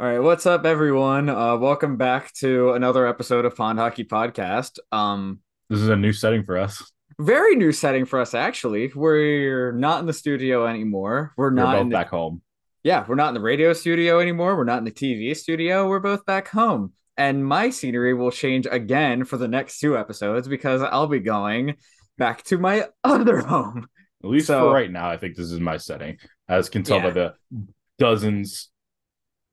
All right, what's up, everyone? Uh, welcome back to another episode of Pond Hockey Podcast. Um, This is a new setting for us. very new setting for us, actually. We're not in the studio anymore. We're We're not both in the, back home. yeah, we're not in the radio studio anymore. We're not in the TV studio. We're both back home. And my scenery will change again for the next two episodes because I'll be going back to my other home. At least So- for right now, I think this is my setting. As can tell Yeah. by the dozens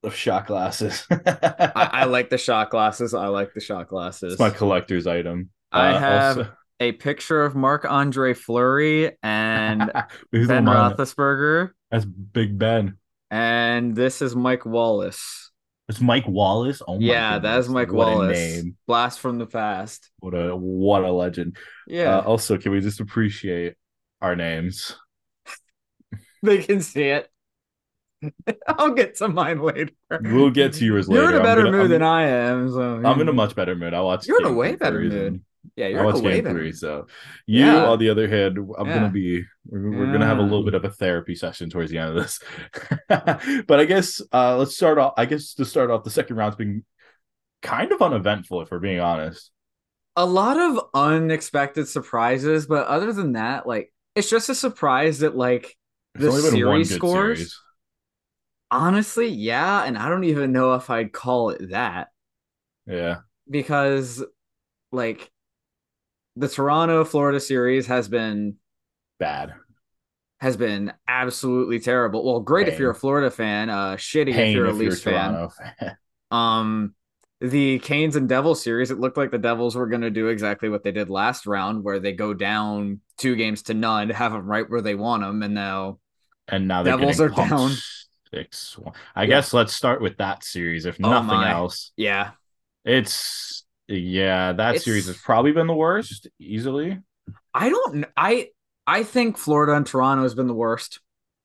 of shot glasses. I, I like the shot glasses. I like the shot glasses. it's my collector's item. I Uh, have also- a picture of Marc Andre Fleury and Ben Roethlisberger, That's Big Ben. and this is Mike Wallace. It's Mike Wallace. Oh my yeah, that is. Mike What Wallace. name. Blast from the past. What a what a legend. Yeah, Uh, also, can we just appreciate our names? they can see it. I'll get to mine later. We'll get to yours later. You're in a better gonna- mood I'm- than I am. So I'm in a much better mood. I watched. You're in a way better for a reason. mood. yeah. I You're in watched way game better. three, so you, Yeah. on the other hand, I'm Yeah. gonna be we're, we're gonna have a little bit of a therapy session towards the end of this. but I guess uh let's start off. I guess to start off, the second round's been kind of uneventful, if we're being honest. A lot of unexpected surprises, but other than that, like it's just a surprise that like The series scores? series. Honestly, yeah, and I don't even know if I'd call it that. Yeah, because like the Toronto Florida series has been bad. has been absolutely terrible. Well, great if you're a Florida fan, uh shitty if you're a if you're a Leafs fan. Fan. Um the Canes and Devils series, it looked like the Devils were going to do exactly what they did last round where they go down two games to none, have them right where they want them and now and now they're Devils are pumped down. Six. one. I Yeah. guess let's start with that series. If Oh nothing my. else, yeah. it's yeah, that It's- series has probably been the worst easily. I don't I I think Florida and Toronto has been the worst.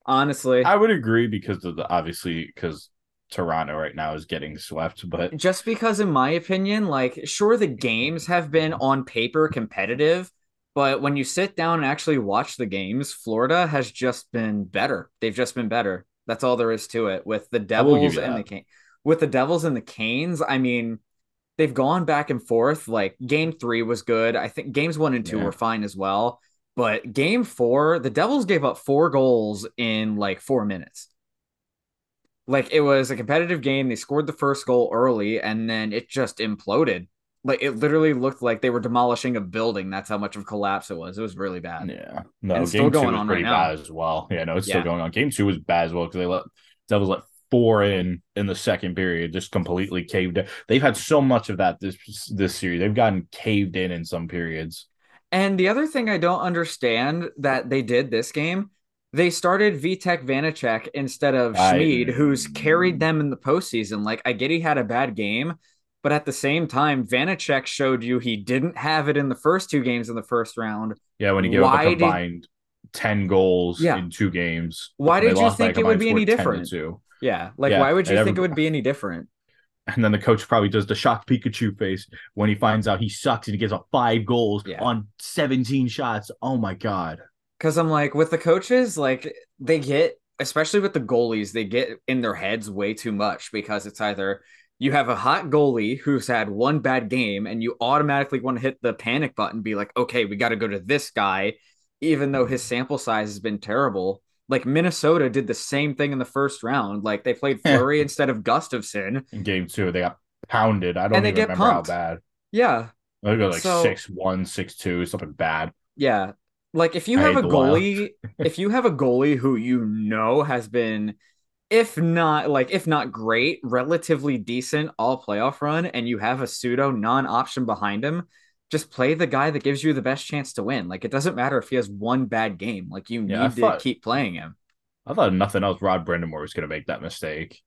Honestly. I would agree because of the obviously because Toronto right now is getting swept, but just because in my opinion like sure the games have been on paper competitive but when you sit down and actually watch the games florida has just been better they've just been better that's all there is to it with the I will give devils and the cane with the devils and the canes i mean they've gone back and forth like game three was good i think games one and two Yeah. were fine as well but game four the devils gave up four goals in like four minutes like it was a competitive game. They scored the first goal early and then it just imploded. Like it literally looked like they were demolishing a building. That's how much of a collapse it was. It was really bad. yeah, no, And it's game still two going was on pretty right now. bad as well. Yeah, no, it's Yeah. still going on. Game two was bad as well because they let Devils let four in in the second period, just completely caved in. They've had so much of that this this series. They've gotten caved in in some periods. And the other thing I don't understand that they did this game, they started Vitek Vanecek instead of I- Schmid, who's carried mm. them in the postseason. Like I get he had a bad game, but at the same time, Vanecek showed you he didn't have it in the first two games in the first round. Yeah, when he gave up Why a did- combined ten goals Yeah. in two games. Why did you a think it would be any 10 to different? Yeah. Like Yeah, why would you and think it would be any different? And then the coach probably does the shocked Pikachu face when he finds out he sucks and he gives up five goals Yeah. on 17 shots. Oh my god. Because I'm like, with the coaches, like they get, especially with the goalies, they get in their heads way too much because it's either you have a hot goalie who's had one bad game and you automatically want to hit the panic button, be like, okay, we got to go to this guy, even though his sample size has been terrible. Like Minnesota did the same thing in the first round. Like they played Fleury instead of Gustavsson. In game two, they got pounded. I don't even get remember pumped. how bad. Yeah. They go like So- six one, six two, something bad. Yeah. Like if you I have a hate the Wild. goalie, if you have a goalie who you know has been if not like if not great, relatively decent all playoff run and you have a pseudo non-option behind him, just play the guy that gives you the best chance to win. Like it doesn't matter if he has one bad game. Like you Yeah, need to keep playing him. I thought nothing else. Rod Brind'Amour was going to make that mistake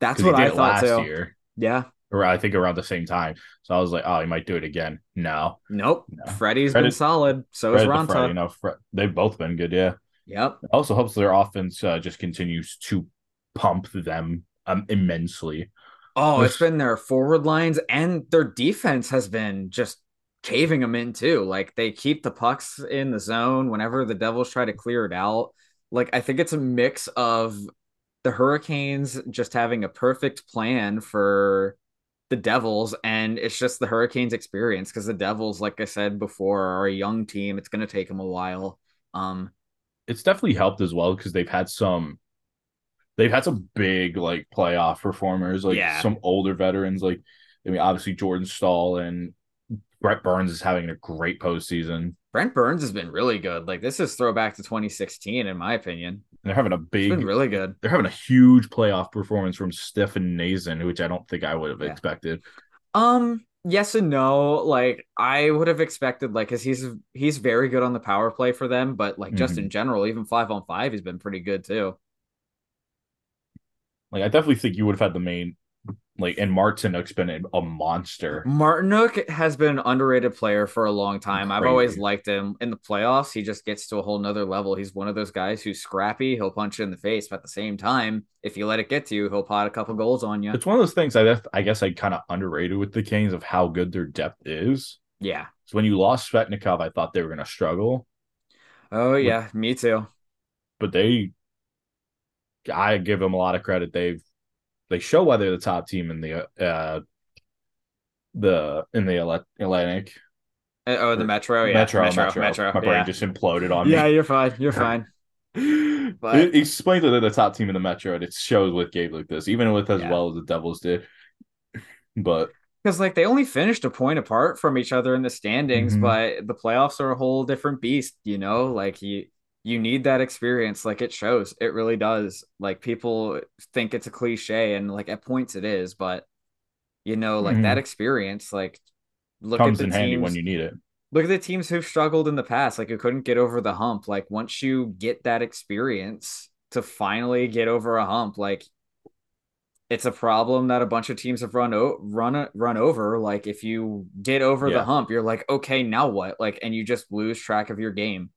That's what I thought last too. year, Yeah. or I think around the same time. So I was like, oh, he might do it again. No, Nope. No. Freddie's been solid. So is Credit to you know, Fre- they've both been good. Yeah. Yep. It also helps their offense uh, just continues to pump them um, immensely. Oh, it's been their forward lines and their defense has been just caving them in too. Like they keep the pucks in the zone whenever the Devils try to clear it out. Like I think it's a mix of the Hurricanes just having a perfect plan for the Devils, and it's just the Hurricanes experience because the Devils, like I said before, are a young team. It's going to take them a while. Um, it's definitely helped as well because they've had some they've had some big like playoff performers, like yeah. some older veterans. Like I mean, obviously Jordan Staal and Brent Burns is having a great postseason. Brent Burns has been really good. Like this is throwback to 2016, in my opinion. they're having a big, really good. They're having a huge playoff performance from Stefan Noesen, which I don't think I would have yeah. expected. Um, yes and no. Like I would have expected, like, cause he's he's very good on the power play for them, but like just mm-hmm. in general, even five on five, he's been pretty good too. Like I definitely think you would have had the main like and Martinook's been a monster. Martinook has been an underrated player for a long time. Crazy. I've always liked him in the playoffs. He just gets to a whole nother level. He's one of those guys who's scrappy. He'll punch you in the face, but at the same time, if you let it get to you, he'll pot a couple goals on you. It's one of those things I I guess I kind of underrated with the Kings of how good their depth is. Yeah. So when you lost Svechnikov, I thought they were going to struggle. Oh yeah, with, me too. But they I give them a lot of credit. They've they show why they're the top team in the uh the in the Atlantic. Uh, oh, the Metro, yeah, Metro, Metro, Metro. Metro My brain yeah. just imploded on me. Yeah, you're fine. You're fine. but it explains that they're the top team in the Metro, and it shows with Gabe like this, even with as yeah. well as the Devils did. But because like they only finished a point apart from each other in the standings, mm-hmm. but the playoffs are a whole different beast. You know, like he you need that experience like it shows it really does. Like people think it's a cliche and like at points it is but you know like mm-hmm. that experience like look comes at the in teams, handy when you need it. look at the teams who've struggled in the past like who couldn't get over the hump. Like once you get that experience to finally get over a hump like it's a problem that a bunch of teams have run o- run run over. Like if you get over yeah. the hump you're like okay now what? Like and you just lose track of your game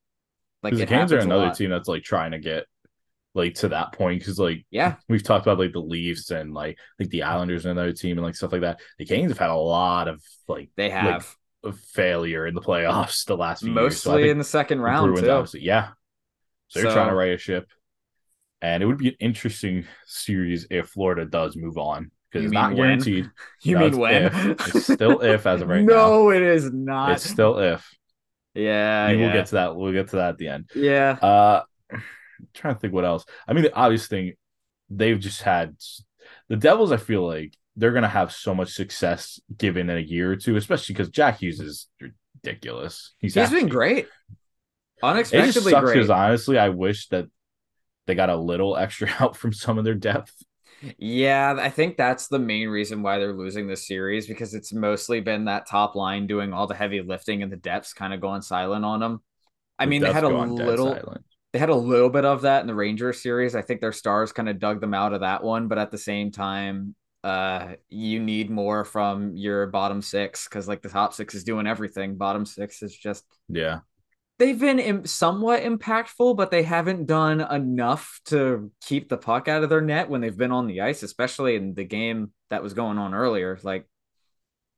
like the Canes are another team that's like trying to get like to that point because like yeah we've talked about like the Leafs and like like the Islanders and another team and like stuff like that. The Canes have had a lot of like they have like, failure in the playoffs the last few mostly years. So in the second round Bruins, too. yeah. So they're so, trying to right a ship, and it would be an interesting series if Florida does move on because it's not when? guaranteed. you no, mean when? If. It's still if as of right no, now. No, it is not. It's still if. Yeah, yeah. we'll get to that. We'll get to that at the end. Yeah. Uh, trying to think what else. I mean, the obvious thing they've just had the Devils. I feel like they're gonna have so much success given in a year or two, especially because Jack Hughes is ridiculous. He's, He's actually, been great. Unexpectedly great. Because honestly, I wish that they got a little extra help from some of their depth. Yeah, I think that's the main reason why they're losing this series because it's mostly been that top line doing all the heavy lifting and the depths kind of going silent on them. I the mean, they had a little they had a little bit of that in the Rangers series. I think their stars kind of dug them out of that one, but at the same time, uh you need more from your bottom six because like the top six is doing everything. Bottom six is just yeah they've been Im- somewhat impactful, but they haven't done enough to keep the puck out of their net when they've been on the ice, especially in the game that was going on earlier. Like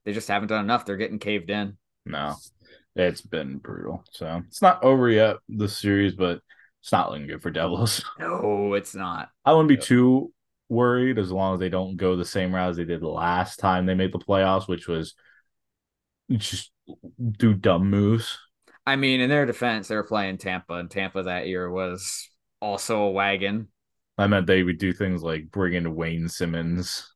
they just haven't done enough. They're getting caved in. No, it's been brutal. So it's not over yet, the series, but it's not looking good for Devils. No, it's not. I wouldn't be too worried as long as they don't go the same route as they did last time they made the playoffs, which was just do dumb moves. I mean, in their defense, they were playing Tampa, and Tampa that year was also a wagon. I meant they would do things like bring in Wayne Simmonds,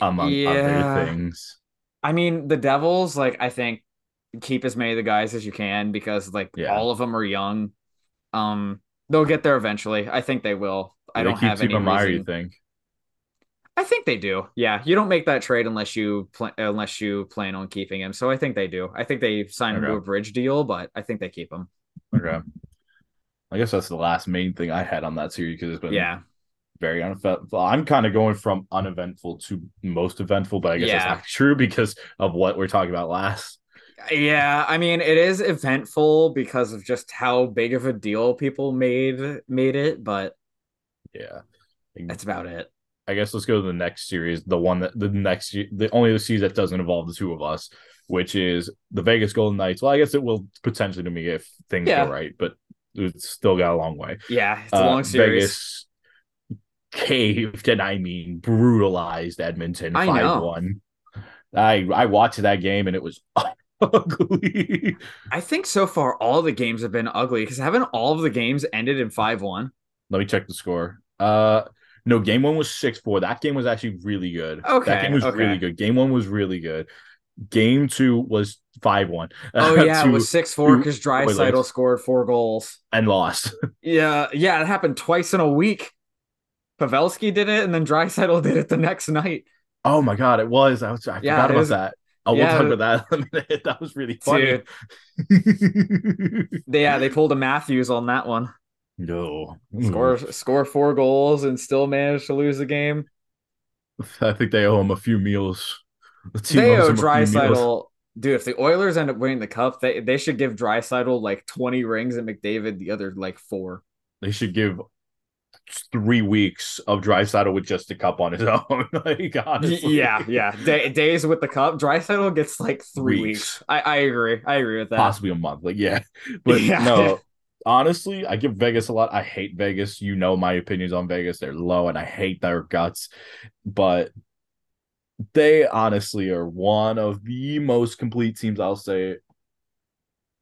among yeah. other things. I mean, the Devils, like, I think keep as many of the guys as you can because, like, yeah. all of them are young. Um, they'll get there eventually. I think they will. I don't have any Meier, reason. You think? I think they do. Yeah, you don't make that trade unless you pl- unless you plan on keeping him. So I think they do. I think they signed okay. him to a bridge deal, but I think they keep him. Okay. I guess that's the last main thing I had on that series because it's been yeah very uneventful. I'm kind of going from uneventful to most eventful, but I guess yeah. that's not true because of what we're talking about last. Yeah, I mean it is eventful because of just how big of a deal people made made it, but yeah, that's about it. I guess let's go to the next series, the one that the next the only the series that doesn't involve the two of us, which is the Vegas Golden Knights. Well, I guess it will potentially to me if things yeah. go right, but it's still got a long way. Yeah, it's a uh, long series. Vegas caved and I mean brutalized Edmonton five one. I I watched that game and it was ugly. I think so far all the games have been ugly because haven't all of the games ended in five one? Let me check the score. Uh no, game one was six four. That game was actually really good. Okay, that game was okay. really good. Game one was really good. Game two was five one. Oh yeah, it was six four because Draisaitl scored four goals and lost. yeah, yeah, it happened twice in a week. Pavelski did it, and then Draisaitl did it the next night. Oh my god, it was. I, was, I Yeah, forgot it about was- that. Oh, we'll yeah, talk about that in a minute. That was really funny. Yeah, they pulled a Matthews on that one. No. Score mm. score four goals and still manage to lose the game. I think they owe him a few meals. The team They owe him a few meals. Draisaitl, dude. If the Oilers end up winning the cup, they they should give Draisaitl like twenty rings and McDavid the other like four. They should give three weeks of dry with just a cup on his own. like honestly. Yeah, yeah. Day, days with the cup, Draisaitl gets like three weeks. Weeks. I I agree. I agree with that. possibly a month. Like, yeah. But Yeah. no, honestly, I give Vegas a lot. I hate Vegas. You know my opinions on Vegas. They're low and I hate their guts. But they honestly are one of the most complete teams, I'll say.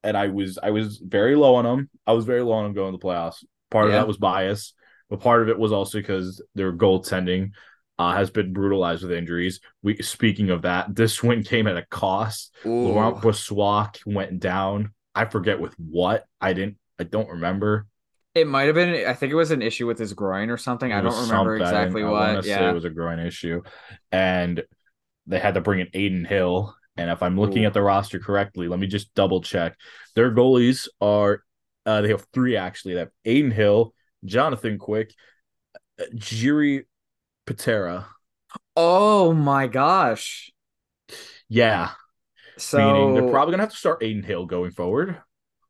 And I was I was very low on them. I was very low on them going to the playoffs. Part of that was bias, but part of it was also because their goaltending uh, has been brutalized with injuries. We speaking of that, this win came at a cost. Ooh. Laurent Brossoit went down. I forget with what. I didn't. I don't remember. It might have been. I think it was an issue with his groin or something. I don't remember exactly I what. Yeah. it was a groin issue, and they had to bring in Adin Hill. And if I'm looking Ooh. at the roster correctly, let me just double check. Their goalies are. Uh, they have three actually. They have Adin Hill, Jonathan Quick, uh, Jiri Patera. Oh my gosh. Yeah, So meaning they're probably gonna have to start Adin Hill going forward.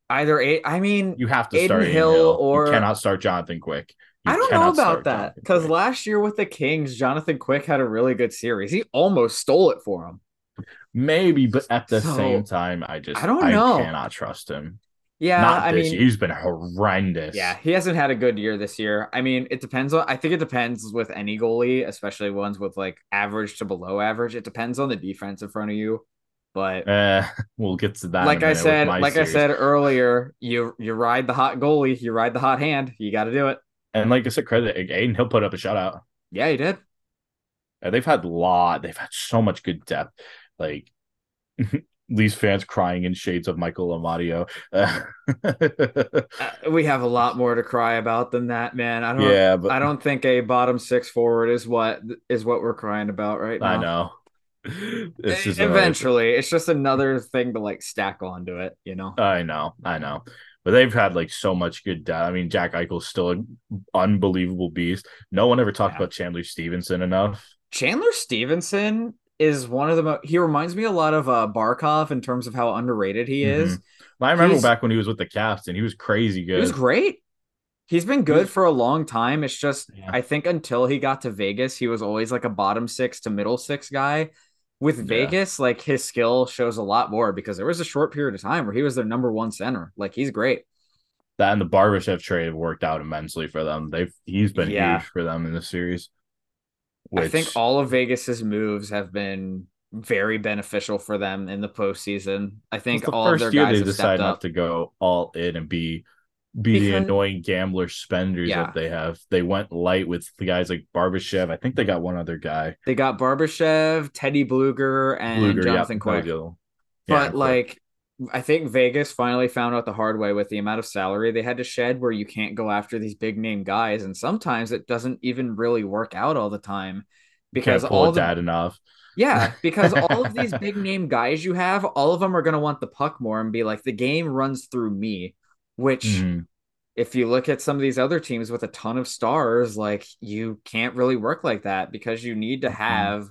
Either eight. I mean, You have to Adin start Adin Hill Hill, or- you cannot start Jonathan Quick. You I don't know about that because last year with the Kings, Jonathan Quick had a really good series. He almost stole it for him. maybe, but at the So, same time, I just I don't know. cannot trust him. Yeah, Not I mean, year. He's been horrendous. yeah, he hasn't had a good year this year. I mean, it depends on. I think it depends with any goalie, especially ones with like average to below average. It depends on the defense in front of you, but. Uh, we'll get to that. like I said, like series. I said earlier, you you ride the hot goalie, you ride the hot hand. You got to do it. and like I said, credit Adin. He'll put up a shutout. Yeah, he did. Uh, they've had a lot. They've had so much good depth. Like these fans crying in shades of Michael Amadio. Uh, we have a lot more to cry about than that, man. I don't. yeah, but I don't think a bottom six forward is what is what we're crying about right now. I know. It's Eventually, it's just another thing to like stack onto it, you know. I know, I know. But they've had like so much good depth. I mean, Jack Eichel's still an unbelievable beast. No one ever talked Yeah. about Chandler Stephenson enough. Chandler Stephenson is one of the most. He reminds me a lot of uh, Barkov in terms of how underrated he is. I remember He's- back when he was with the Caps and he was crazy good. He was great. He's been good for a long time. It's just Yeah. I think until he got to Vegas, he was always like a bottom six to middle six guy. With Yeah. Vegas, like his skill shows a lot more because there was a short period of time where he was their number one center. Like he's great. that and the Barbashev trade worked out immensely for them. They've he's been Yeah. huge for them in the series. I think all of Vegas's moves have been very beneficial for them in the postseason. I think all of their guys they have decide stepped not to go all in and be be the annoying gambler spenders Yeah. that they have. They went light with the guys like Barbashev. I think they got one other guy. They got Barbashev, Teddy Blueger, and Blueger, Jonathan that was Quick. But yeah, Quick. like, I think Vegas finally found out the hard way with the amount of salary they had to shed, where you can't go after these big name guys, and sometimes it doesn't even really work out all the time because all the dad enough. yeah, because all of these big name guys you have, all of them are going to want the puck more and be like, the game runs through me. Which, Mhm. if you look at some of these other teams with a ton of stars, like you can't really work like that because you need to Mhm. have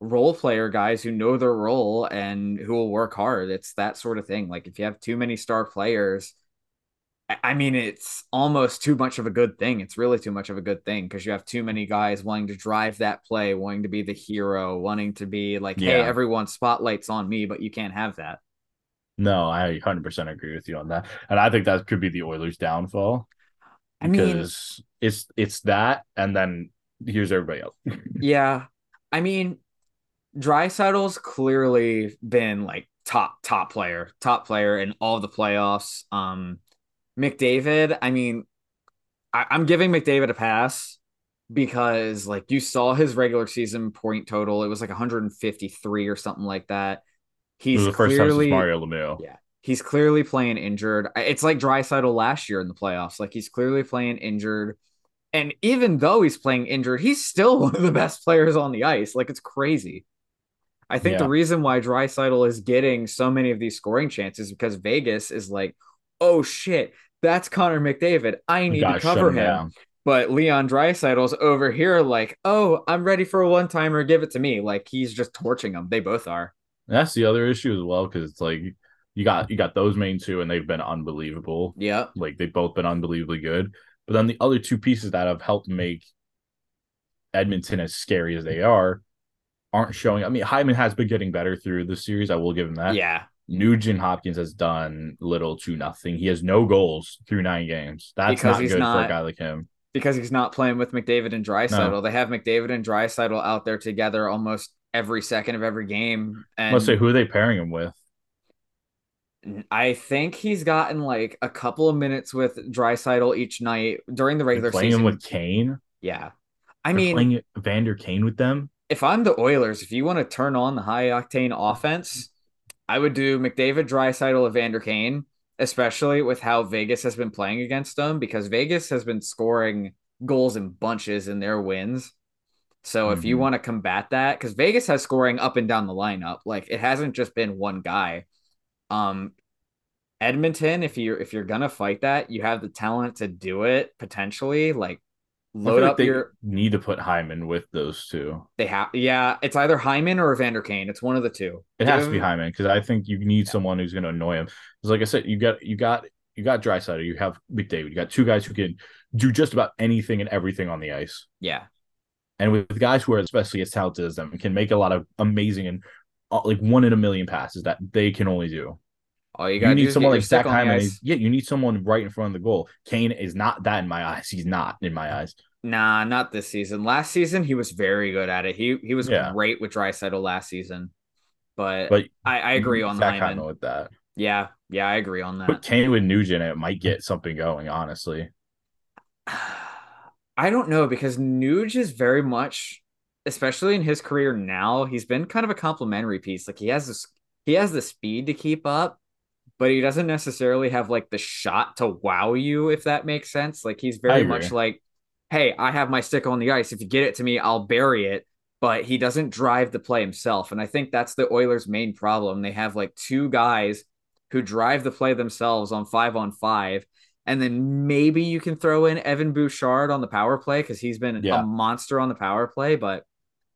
role player guys who know their role and who will work hard. It's that sort of thing. Like if you have too many star players, I- I mean, it's almost too much of a good thing. It's really too much of a good thing because you have too many guys wanting to drive that play, wanting to be the hero, wanting to be like, hey, everyone, spotlight's on me, but you can't have that. No, I 100% agree with you on that. And I think that could be the Oilers' downfall I mean, because it's it's that and then here's everybody else. yeah. I mean, Draisaitl's clearly been like top top player, top player in all the playoffs. Um McDavid, I mean, I, I'm giving McDavid a pass because like you saw his regular season point total, it was like 153 or something like that. He's clearly Mario Lemieux. Yeah, he's clearly playing injured. It's like Draisaitl last year in the playoffs. Like he's clearly playing injured. And even though he's playing injured, he's still one of the best players on the ice. Like it's crazy. I think yeah. the reason why Draisaitl is getting so many of these scoring chances because Vegas is like, oh shit, that's Connor McDavid. I need to cover him. him. But Leon Draisaitl's over here, like, oh, I'm ready for a one timer. Give it to me. Like he's just torching them. They both are. That's the other issue as well, because it's like you got you got those main two, and they've been unbelievable. Yeah, like they've both been unbelievably good. But then the other two pieces that have helped make Edmonton as scary as they are aren't showing. I mean, Hyman has been getting better through the series. I will give him that. Yeah. Nugent Hopkins has done little to nothing. He has no goals through nine games. That's because not good not, for a guy like him. Because he's not playing with McDavid and Draisaitl. No. They have McDavid and Draisaitl out there together almost every second of every game. And let's say who are they pairing him with? I think he's gotten like a couple of minutes with Draisaitl each night during the regular playing season. Playing him with Kane. Yeah, I They're mean, playing Vander Kane with them. If I'm the Oilers, if you want to turn on the high octane offense, I would do McDavid, Draisaitl, Vander Kane, especially with how Vegas has been playing against them because Vegas has been scoring goals in bunches in their wins. So mm-hmm. if you mm-hmm. want to combat that, because Vegas has scoring up and down the lineup, like it hasn't just been one guy. Um, Edmonton, if you're if you're gonna fight that, you have the talent to do it potentially. Like load up like your need to put Hyman with those two. They have yeah, it's either Hyman or Vander Kane. It's one of the two. It has to be Hyman because I think you need yeah. someone who's gonna annoy him. Because like I said, you got you got you got Draisaitl, you have McDavid, you got two guys who can do just about anything and everything on the ice. Yeah. And with guys who are especially as talented as them, can make a lot of amazing and uh, like one in a million passes that they can only do. All you, you need someone like Zach Hyman. Yeah, you need someone right in front of the goal. Kane is not that in my eyes. He's not in my eyes. Nah, not this season. Last season he was very good at it. He he was yeah. great with Draisaitl last season. But, but I, I agree on Zach Hyman. Hyman with that. Yeah, yeah, I agree on that. But Kane with Nugent, it might get something going, honestly. I don't know because Nuge is very much, especially in his career now, he's been kind of a complimentary piece. Like he has this, he has the speed to keep up, but he doesn't necessarily have like the shot to wow you, if that makes sense. Like he's very much like, hey, I have my stick on the ice. If you get it to me, I'll bury it. But he doesn't drive the play himself. And I think that's the Oilers' main problem. They have like two guys who drive the play themselves on five on five. And then maybe you can throw in Evan Bouchard on the power play because he's been yeah. a monster on the power play. But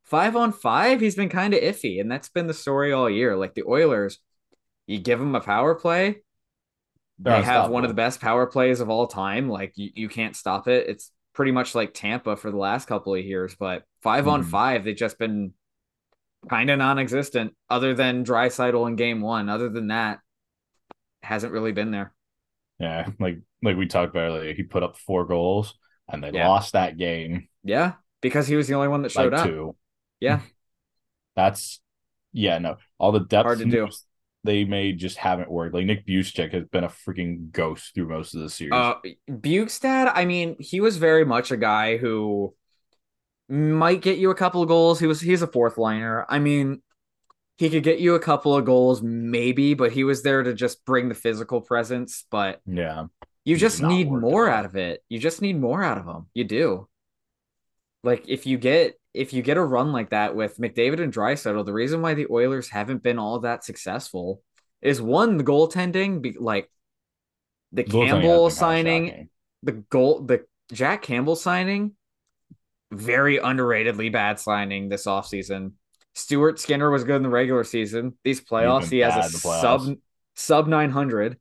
five on five, he's been kind of iffy. And that's been the story all year. Like the Oilers you give them a power play. They're they have one of the best power plays of all time. Like you, you can't stop it. It's pretty much like Tampa for the last couple of years, but 5 mm-hmm. on five, they've just been kind of non-existent other than Draisaitl in game one. Other than that, hasn't really been there. Yeah, like like we talked about earlier, he put up four goals and they yeah. lost that game. Yeah, because he was the only one that showed like up. Two. Yeah, that's yeah. No, all the depth hard to do they may just haven't worked. Like Nick Bjugstad has been a freaking ghost through most of the series. Uh, Bjugstad, I mean, he was very much a guy who might get you a couple of goals. He was he's a fourth liner. I mean, he could get you a couple of goals, maybe, but he was there to just bring the physical presence. But yeah, you just need more out of it. You just need more out of him. You do. Like if you get if you get a run like that with McDavid and Draisaitl, the reason why the Oilers haven't been all that successful is one the goaltending, be, like the Campbell signing, the goal, the Jack Campbell signing, very underratedly bad signing this offseason. Stuart Skinner was good in the regular season. These playoffs, he has a sub sub nine hundred.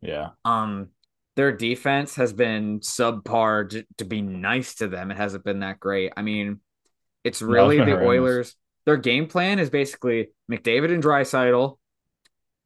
Yeah. Um, their defense has been subpar to, to be nice to them. It hasn't been that great. I mean, it's really the Oilers. Their game plan is basically McDavid and Draisaitl.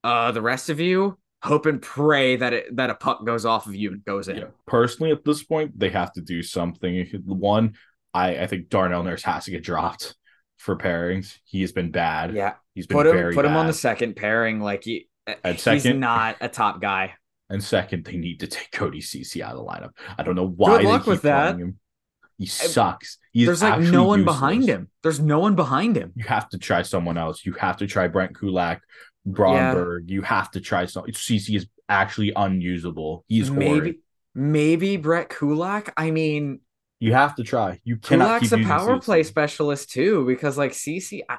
Uh, the rest of you hope and pray that it that a puck goes off of you and goes in. Yeah. Personally, at this point, they have to do something. One, I I think Darnell Nurse has to get dropped for pairings. He's been bad. Yeah, he's been put him put him on the second pairing. Like he, uh, At he's second? not a top guy. And second, they need to take Cody Ceci out of the lineup. I don't know why Good luck with that. him. He sucks. He's There's like no one useless. behind him. There's no one behind him. You have to try someone else. You have to try Brett Kulak, Broberg. You have to try some. Ceci is actually unusable. He's horrid. maybe maybe Brett Kulak. I mean, You have to try. You cannot Kulak's a power Ceci. play specialist too, because like Ceci, I-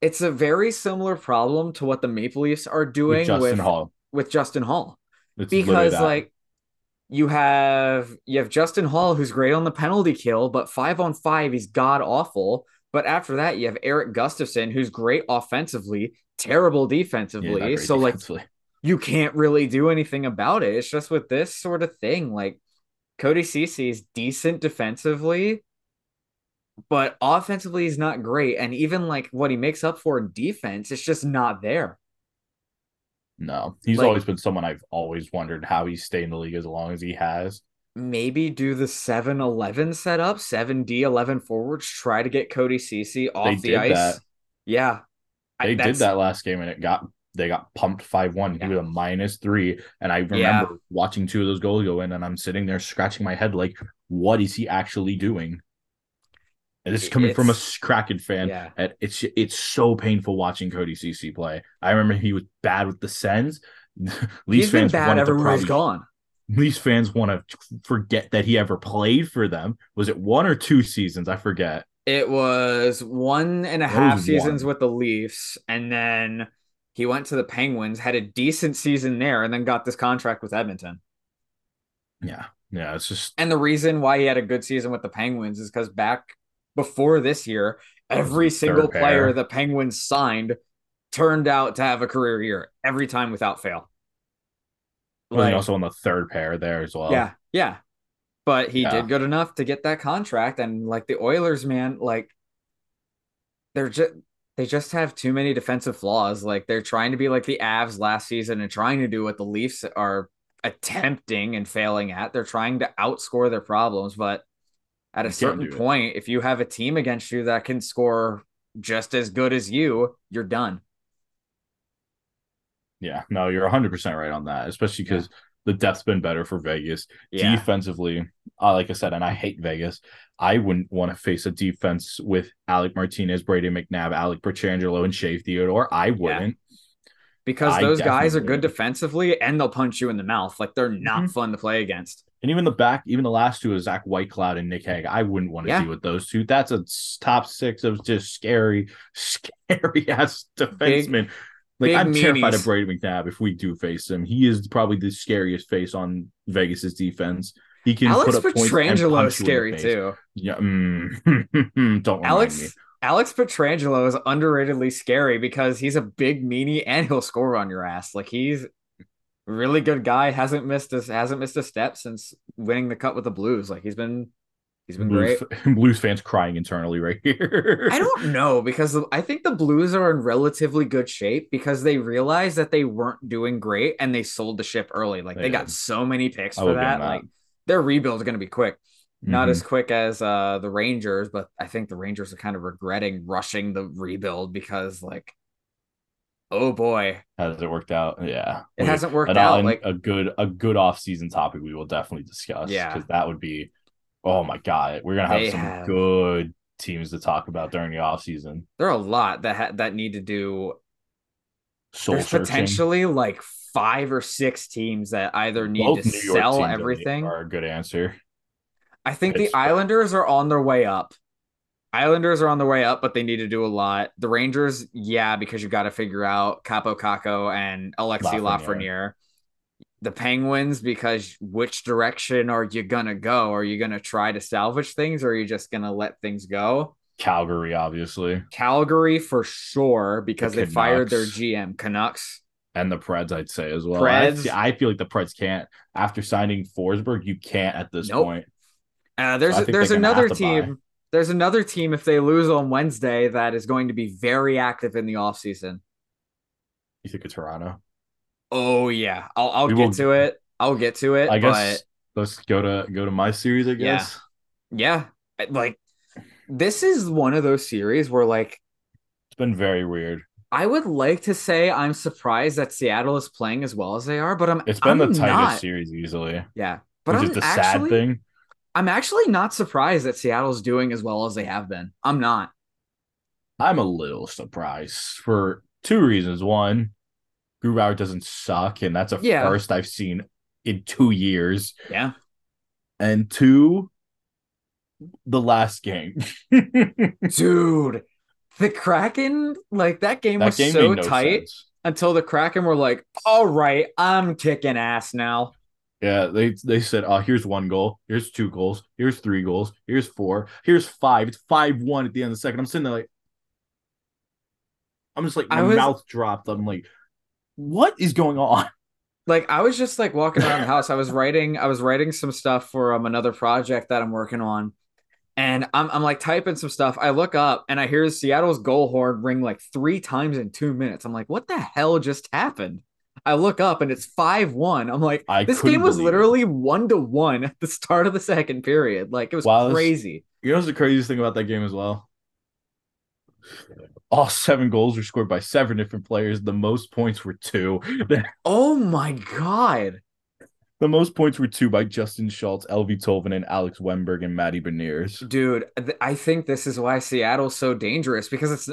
it's a very similar problem to what the Maple Leafs are doing with Justin with Holl. with Justin Holl. It's because like you have you have Justin Holl who's great on the penalty kill, but five on five he's god awful. But after that, you have Erik Gustafsson who's great offensively, terrible defensively. great so like you can't really do anything about it. It's just with this sort of thing. Like Cody Ceci is decent defensively, but offensively he's not great. And even like what he makes up for in defense, it's just not there. no, he's like- always been someone I've always wondered how he's stayed in the league as long as he has. maybe do the 7-11 setup, 7D 11 forwards, try to get Cody Ceci off They the did ice. that. Yeah. I- They did that last game and it got they got pumped five one. Yeah. He was a minus three, and I remember Yeah. watching two of those goals go in, and I'm sitting there scratching my head like, what is he actually doing? And this is coming from a Kraken fan. Yeah. It's it's so painful watching Cody Ceci play. I remember he was bad with the Sens. Leafs fans bad wanted to everywhere he's probably gone. Leafs fans want to forget that he ever played for them. Was it one or two seasons? I forget. It was one and a half seasons one. with the Leafs, and then he went to the Penguins, had a decent season there, and then got this contract with Edmonton. Yeah, yeah. It's just And the reason why he had a good season with the Penguins is because back before this year, every single player pair. the Penguins signed turned out to have a career year every time without fail. was Like, also on the third pair there as well. yeah, yeah. But he Yeah. did good enough to get that contract. And like the Oilers, man, like they're just they just have too many defensive flaws. Like they're trying to be like the Avs last season and trying to do what the Leafs are attempting and failing at. They're trying to outscore their problems, but at a certain do it. point, if you have a team against you that can score just as good as you, you're done. Yeah, no, you're 100% right on that, especially because the depth's been better for Vegas. Yeah. Defensively, uh, like I said, and I hate Vegas. I wouldn't want to face a defense with Alec Martinez, Brady McNabb, Alec Pietrangelo, and Shea Theodore. I wouldn't. Because I those guys are good defensively and they'll punch you in the mouth. Like they're not Mhm. fun to play against. And even the back, even the last two is Zach Whitecloud and Nick Hague. I wouldn't want to Yeah. deal with those two. That's a top six of just scary, scary ass defensemen. Like big I'm terrified of Brady McNabb if we do face him. He is probably the scariest face on Vegas's defense. He can Alex put up Pietrangelo is you in the scary too. Yeah, mm, don't remind me. Alex Alex Pietrangelo is underratedly scary because he's a big meanie and he'll score on your ass. Like he's a really good guy. hasn't missed a hasn't missed a step since winning the cup with the Blues. Like he's been he's been Blues, great. Blues fans crying internally right here. I don't know because I think the Blues are in relatively good shape because they realized that they weren't doing great and they sold the ship early. Like they, They got so many picks I for that. Like their rebuild is going to be quick. Not Mhm. as quick as uh the Rangers, but I think the Rangers are kind of regretting rushing the rebuild because like oh boy, has it worked out? Yeah, it We- hasn't worked out. Like a good a good off season topic we will definitely discuss. Yeah. because that would be oh my god, we're gonna have They some have- good teams to talk about during the off season. there are a lot that ha- that need to do Soul there's searching. potentially like five or six teams that either need Both to New sell everything. are a good answer. I think the Pittsburgh. Islanders are on their way up. Islanders are on their way up, but they need to do a lot. The Rangers, yeah, because you got to figure out Kaapo Kakko and Alexi Lafreniere. Lafreniere. The Penguins, because which direction are you gonna go? Are you gonna try to salvage things, or are you just gonna let things go? Calgary, obviously, Calgary for sure, because The they fired their GM Canucks. and the Preds, I'd say as well. I, Preds. I feel like the Preds can't after signing Forsberg. You can't at this Nope. point. Uh, there's I think there's another to buy. team. There's another team if they lose on Wednesday that is going to be very active in the offseason. You think it's Toronto? Oh yeah, I'll I'll We get will- to it. I'll get to it. I but guess let's go to go to my series. I guess. yeah, like this is one of those series where like it's been very weird. I would like to say I'm surprised that Seattle is playing as well as they are, but I'm. It's been I'm the tightest not. series easily. Yeah, but Which I'm is the actually, sad thing. I'm actually not surprised that Seattle's doing as well as they have been. I'm not. I'm a little surprised for two reasons. One, Grubauer doesn't suck, and that's a Yeah. first I've seen in two years. Yeah, And two, the last game. dude, the Kraken like that game that was game so no tight sense. until the Kraken were like, "All right, I'm kicking ass now." Yeah, they they said, "Oh, here's one goal. Here's two goals. Here's three goals. Here's four. Here's five. It's five one at the end of the second. I'm sitting there like, I'm just like my I was- mouth dropped. I'm like, what is going on? like I was just like walking around the house. I was writing, I was writing some stuff for um another project that I'm working on, and I'm I'm like typing some stuff. I look up and I hear Seattle's goal horn ring like three times in two minutes. I'm like, what the hell just happened? I look up and it's five one. I'm like, I this game was believe it. literally one to one at the start of the second period. Like it was Wow, crazy. You know what's the craziest thing about that game as well? All seven goals were scored by seven different players. The most points were two. Oh my god. The most points were two by Justin Schultz, Eeli Tolvanen, Alex Wennberg, and Matty Beniers. Dude, I think this is why Seattle's so dangerous because it's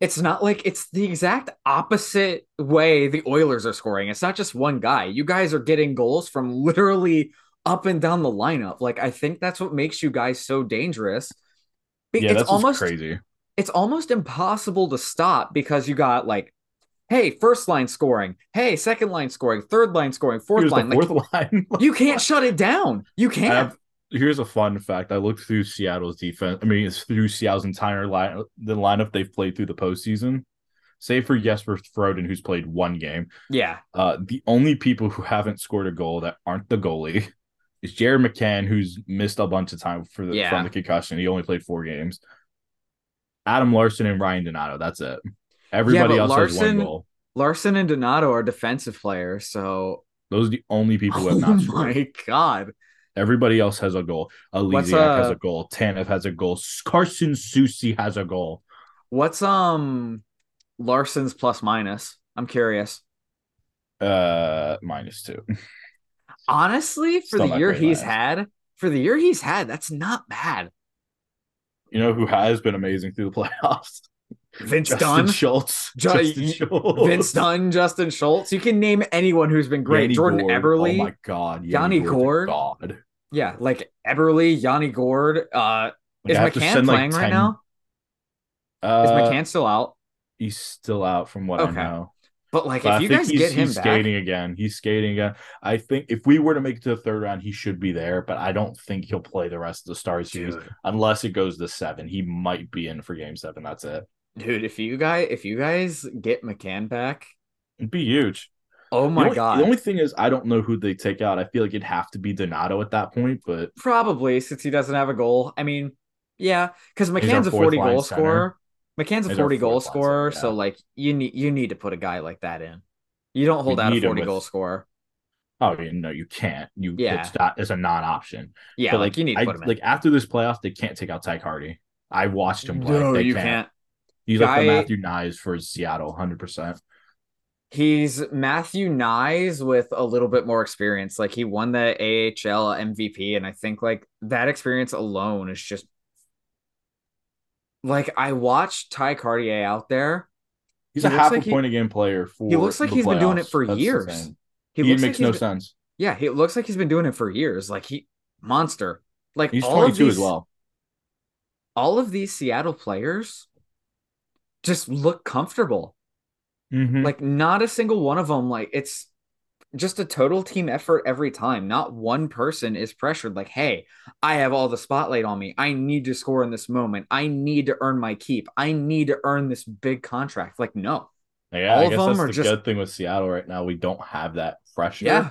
it's not like it's the exact opposite way the Oilers are scoring. It's not just one guy. You guys are getting goals from literally up and down the lineup. Like I think that's what makes you guys so dangerous. Yeah, it's that's almost crazy. It's almost impossible to stop because you got like hey, first line scoring, hey, second line scoring, third line scoring, fourth Here's line. Like, fourth line. you can't shut it down. You can't. have- here's a fun fact. I looked through Seattle's defense. I mean, it's through Seattle's entire line, the lineup they've played through the postseason. Save for Jesper Froden, who's played one game. yeah. Uh, the only people who haven't scored a goal that aren't the goalie is Jared McCann, who's missed a bunch of time for the, Yeah. from the concussion. He only played four games. Adam Larsson and Ryan Donato. That's it. Everybody but else has Larsson- one goal. Larsson and Donato are defensive players, so Those are the only people who have oh not scored. my god. Everybody else has a goal. Oleksiak has uh, a goal. Tanev has a goal. Carson Soucy has a goal. What's um Larsson's plus minus? I'm curious. Uh, minus two. Honestly, for Still the year he's had, for the year he's had, that's not bad. You know who has been amazing through the playoffs? Vince Justin Dunn, Schultz. Ju- Justin Schultz. Vince Dunn, Justin Schultz. You can name anyone who's been great. Yanni Jordan Gourde. Eberle. Oh my god. Yanni Gourde. God. Yeah, like Eberle, Yanni Gourde. Uh, Like, is I have to McCann send, like, playing right now? Uh, Is McCann still out? He's still out from what Okay. I know. But like, But if I you think guys he's, get him he's back, skating again. He's skating again. I think if we were to make it to the third round, he should be there, but I don't think he'll play the rest of the Star Series dude, unless it goes to seven. He might be in for game seven. That's it. dude, if you guys, if you guys get McCann back, It'd be huge. oh The my only- god, The only thing is, I don't know who they take out. I feel like it'd have to be Donato at that point, but Probably since he doesn't have a goal. I mean, yeah, because McCann's a 40 line goal center. scorer. McCann's a 40 goal scorer, center, so like you need you need to put a guy like that in. You don't hold We out a 40 with- goal scorer. oh yeah, no, you can't. You Yeah. it's not it's a non-option. Yeah, but like, you need to I, put him in. like after this playoff, they can't take out Tye Kartye. I watched him play. no, They you can't. can't. He's like the Matthew Knies for Seattle, hundred percent. He's Matthew Knies with a little bit more experience. Like he won the AHL MVP, and I think like that experience alone is just like I watched Tye Kartye out there. He's He a half like a he- point a game player for. He looks like he's been doing it for That's years. He He makes like no he's- sense. Yeah, he looks like he's been doing it for years. Like he monster. Like He's all twenty of these, as well. All of these Seattle players just look comfortable. Mhm. Like not a single one of them. Like it's just a total team effort every time. Not one person is pressured. Like, hey, I have all the spotlight on me. I need to score in this moment. I need to earn my keep. I need to earn this big contract. Like, no. yeah, all I of guess them that's are the just- good thing with Seattle right now. We don't have that pressure. Yeah.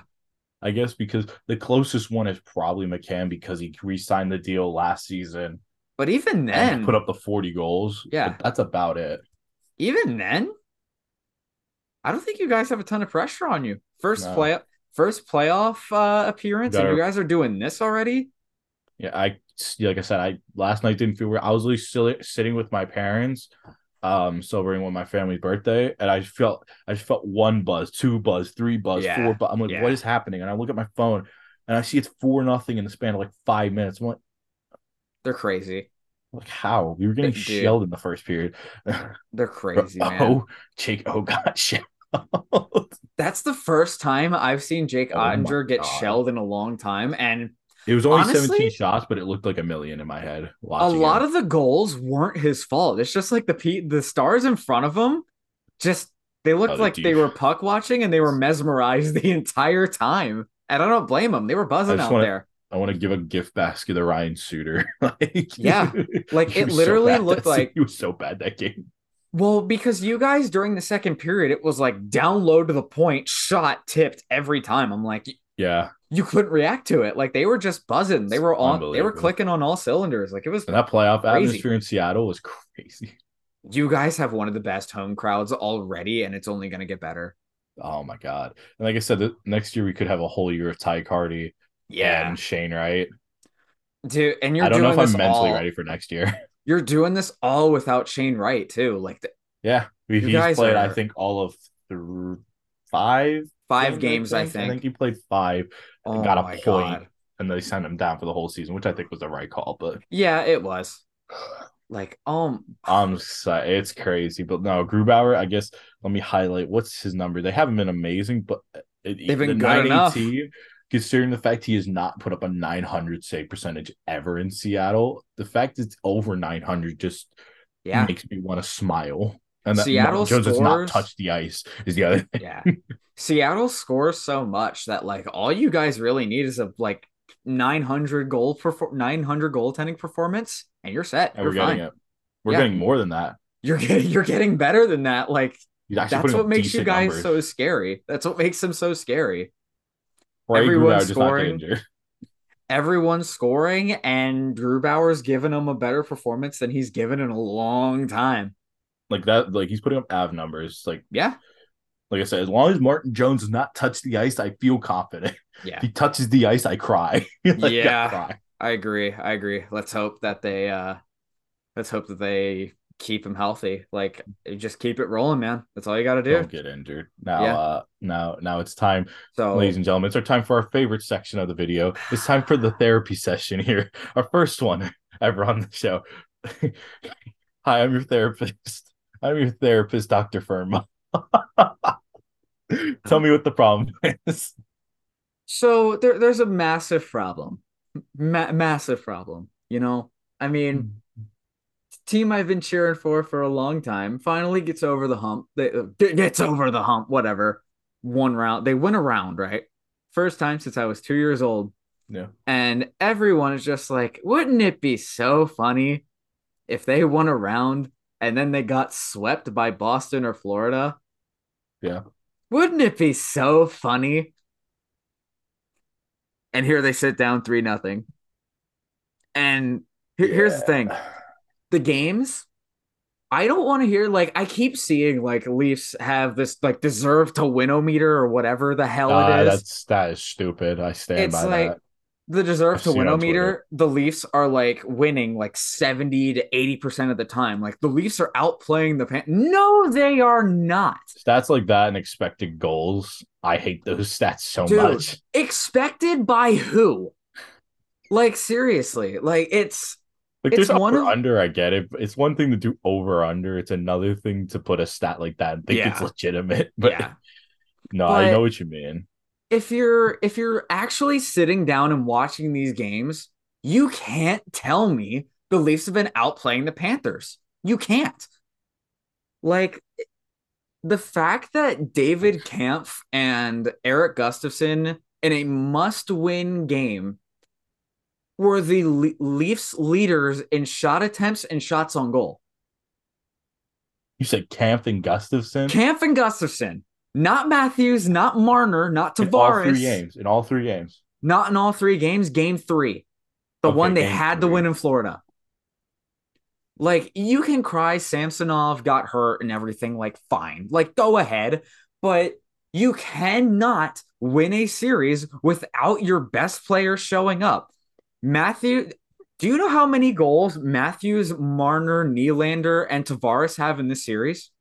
I guess because the closest one is probably McCann because he re-signed the deal last season But even then, put up the forty goals. Yeah. that's about it. even then, I don't think you guys have a ton of pressure on you. First No. play first playoff uh, appearance, and you guys are doing this already. Yeah, I like I said, I last night didn't feel. I was really sitting with my parents, um, celebrating with my family's birthday, and I felt I just felt one buzz, two buzz, three buzz, yeah. four buzz. I'm like, yeah. what is happening? And I look at my phone, and I see it's four nothing in the span of like five minutes. I'm like, they're crazy. Like how we were getting Dude. shelled in the first period. They're crazy, man. Oh, Jake O got shelled. That's the first time I've seen Jake oh Oettinger get God. shelled in a long time, and it was only honestly, 17 shots, but it looked like a million in my head. A lot of the goals weren't his fault. It's just like the the stars in front of him, just they looked oh, like deep. they were puck watching and they were mesmerized the entire time. And I don't blame them. They were buzzing out wanna, there. I want to give a gift basket to Ryan Suter. like, yeah, like it literally so looked like he was so bad that game. Well, because you guys during the second period, it was like down low to the point, shot tipped every time. I'm like, yeah, you couldn't react to it. Like they were just buzzing. They were on. They were clicking on all cylinders. Like it was. And that playoff crazy. atmosphere in Seattle was crazy. You guys have one of the best home crowds already, and it's only going to get better. Oh my god! And like I said, next year we could have a whole year of Tye Kartye, yeah, and Shane Wright. Dude, and you're. I don't know if I'm mentally all, ready for next year. You're doing this all without Shane Wright too. Like, the, yeah, he's played. Are, I think all of the five five games. I think. I think he played five oh got a point, God. and they sent him down for the whole season, which I think was the right call. But yeah, it was. Like, um, I'm sorry, it's crazy, but no, Grubauer. I guess let me highlight what's his number. They haven't been amazing, but it, they've been the good enough. Considering the fact he has not put up a 900 save percentage ever in Seattle, the fact it's over 900 just yeah makes me want to smile. And that Seattle scores, has not touched the ice is the other thing. Yeah. Seattle scores so much that like all you guys really need is a like 900 goal for 900 goaltending performance and you're set. And you're we're fine. getting it. We're yeah. getting more than that. You're getting you're getting better than that. Like that's what makes you guys numbers. so scary. That's what makes them so scary. Everyone's scoring. Everyone's scoring, and Grubauer's giving him a better performance than he's given in a long time. Like that, like he's putting up Av numbers. Like yeah, like I said, as long as Martin Jones does not touch the ice, I feel confident. Yeah. If he touches the ice, I cry. like, yeah. I, cry. I agree. I agree. Let's hope that they uh let's hope that they keep him healthy. Like just keep it rolling, man. That's all you gotta do. Don't get injured. Now yeah. uh now now it's time, so ladies and gentlemen, it's our time for our favorite section of the video. It's time for the therapy session here. Our first one ever on the show. Hi, I'm your therapist. I'm your therapist, Dr. Firma. Tell me what the problem is. So there, there's a massive problem, Ma- massive problem. You know, I mean, team I've been cheering for for a long time finally gets over the hump. They uh, gets over the hump. Whatever. One round, they win a round, right? First time since I was two years old. Yeah. And everyone is just like, wouldn't it be so funny if they won a round and then they got swept by Boston or Florida? Yeah. Wouldn't it be so funny? And here they sit down three nothing. And here, yeah. here's the thing: the games. I don't want to hear like I keep seeing like Leafs have this like deserve to win meter or whatever the hell uh, it is. That's that is stupid. I stand it's by like, that the deserve to win meter, the Leafs are like winning like 70 to 80% of the time. Like the Leafs are outplaying the Pan. No, they are not. Stats like that and expected goals. I hate those stats so Dude, much. Expected by who? Like seriously, like it's like it's there's one over of... under, I get it. It's one thing to do over under. It's another thing to put a stat like that and think yeah. it's legitimate. But yeah. no, but... I know what you mean if you're if you're actually sitting down and watching these games, you can't tell me the Leafs have been outplaying the Panthers. You can't. Like the fact that David Kampf and Erik Gustafsson in a must-win game were the Le- Leafs leaders in shot attempts and shots on goal. You said Kampf and Gustafsson? Kampf and Gustafsson. Not Matthews, not Marner, not Tavares. In all three games. In all three games. Not in all three games. Game three, the okay, one they had three. to win in Florida. Like you can cry, Samsonov got hurt and everything. Like fine, like go ahead, but you cannot win a series without your best player showing up. Matthew, Do you know how many goals Matthews, Marner, Nylander, and Tavares have in this series?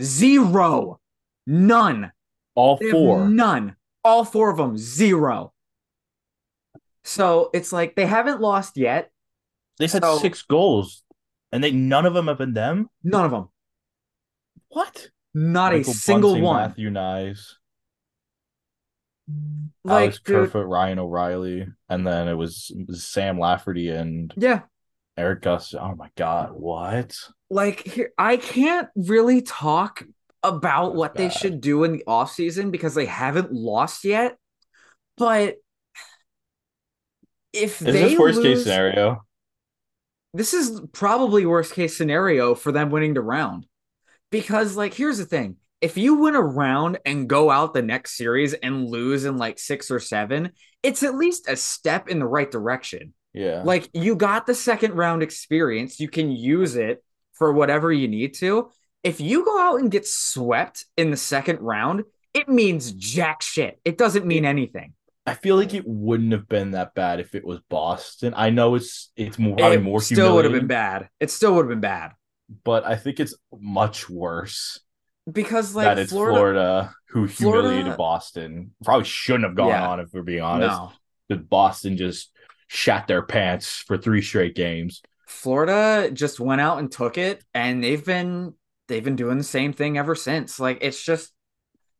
Zero. None. All four. None. All four of them. Zero. So it's like they haven't lost yet. They've had so, six goals, and they none of them have been them. None of them. What? Not Michael a single Bunting, one. Matthew Knies, like, Alex dude, Kerfoot, Ryan O'Reilly, and then it was, it was Sam Lafferty and yeah, Erik Gus. Oh my god, what? Like here, I can't really talk about That's what bad. they should do in the off season because they haven't lost yet. But if is they this worst lose, case scenario? This is probably worst case scenario for them winning the round. Because like here's the thing. If you win a round and go out the next series and lose in like 6 or 7, it's at least a step in the right direction. Yeah. Like you got the second round experience, you can use it for whatever you need to. If you go out and get swept in the second round, it means jack shit. It doesn't mean anything. I feel like it wouldn't have been that bad if it was Boston. I know it's it's more probably it more still would have been bad. It still would have been bad. But I think it's much worse because like that Florida, Florida who Florida, humiliated Boston. Probably shouldn't have gone yeah, on if we're being honest. No. Boston just shat their pants for three straight games. Florida just went out and took it, and they've been they've been doing the same thing ever since. Like it's just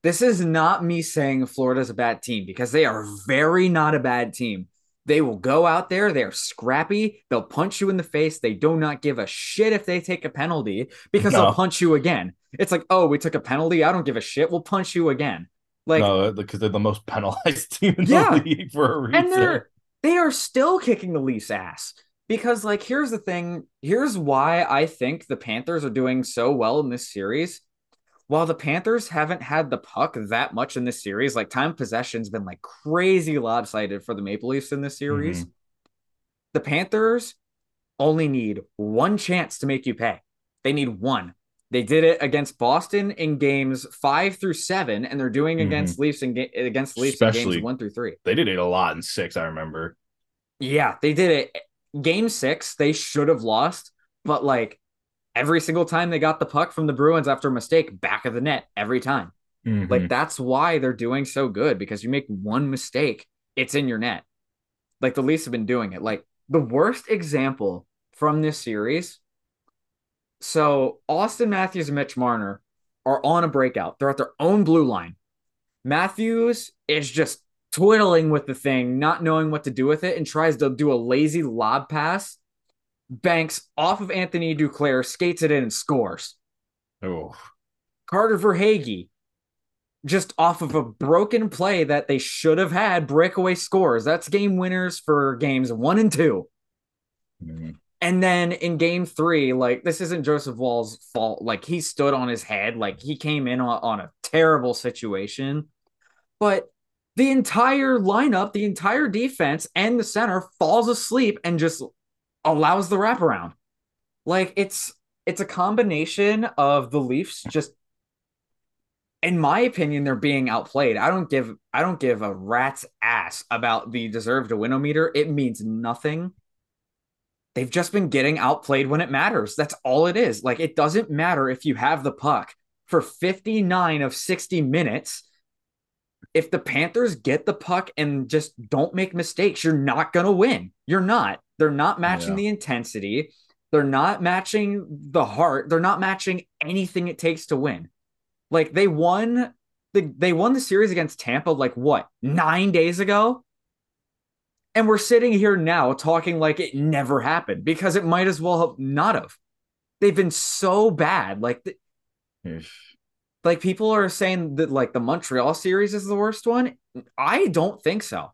this is not me saying Florida's a bad team because they are very not a bad team. They will go out there, they're scrappy, they'll punch you in the face. They do not give a shit if they take a penalty because no. they'll punch you again. It's like, oh, we took a penalty. I don't give a shit. We'll punch you again. Like no, uh, because they're the most penalized team in yeah. the league for a reason. And they're they are still kicking the Leafs ass. Because like here's the thing, here's why I think the Panthers are doing so well in this series while the Panthers haven't had the puck that much in this series, like time possession's been like crazy lopsided for the Maple Leafs in this series. Mm-hmm. The Panthers only need one chance to make you pay. They need one. They did it against Boston in games five through seven, and they're doing mm-hmm. against Leafs and ga- against Leafs Especially, in games one through three. They did it a lot in six. I remember. Yeah, they did it. Game six, they should have lost, but like every single time they got the puck from the Bruins after a mistake, back of the net every time. Mm-hmm. Like that's why they're doing so good because you make one mistake, it's in your net. Like the Leafs have been doing it. Like the worst example from this series. So Auston Matthews and Mitch Marner are on a breakout. They're at their own blue line. Matthews is just twiddling with the thing, not knowing what to do with it, and tries to do a lazy lob pass banks off of Anthony Duclair, skates it in and scores. Oh. Carter Verhaeghe, just off of a broken play that they should have had breakaway scores. That's game winners for games one and 2 mm-hmm. And then in game three, like this isn't Joseph Woll's fault. Like he stood on his head, like he came in on, on a terrible situation. But the entire lineup, the entire defense, and the center falls asleep and just allows the wraparound. Like it's it's a combination of the Leafs just in my opinion, they're being outplayed. I don't give I don't give a rat's ass about the deserve to win meter. It means nothing. They've just been getting outplayed when it matters. That's all it is. Like it doesn't matter if you have the puck for 59 of 60 minutes. If the Panthers get the puck and just don't make mistakes, you're not going to win. You're not. They're not matching yeah. the intensity. They're not matching the heart. They're not matching anything it takes to win. Like they won the they won the series against Tampa like what, 9 days ago? And we're sitting here now talking like it never happened because it might as well have not have. They've been so bad. Like the, like people are saying that like the Montreal series is the worst one. I don't think so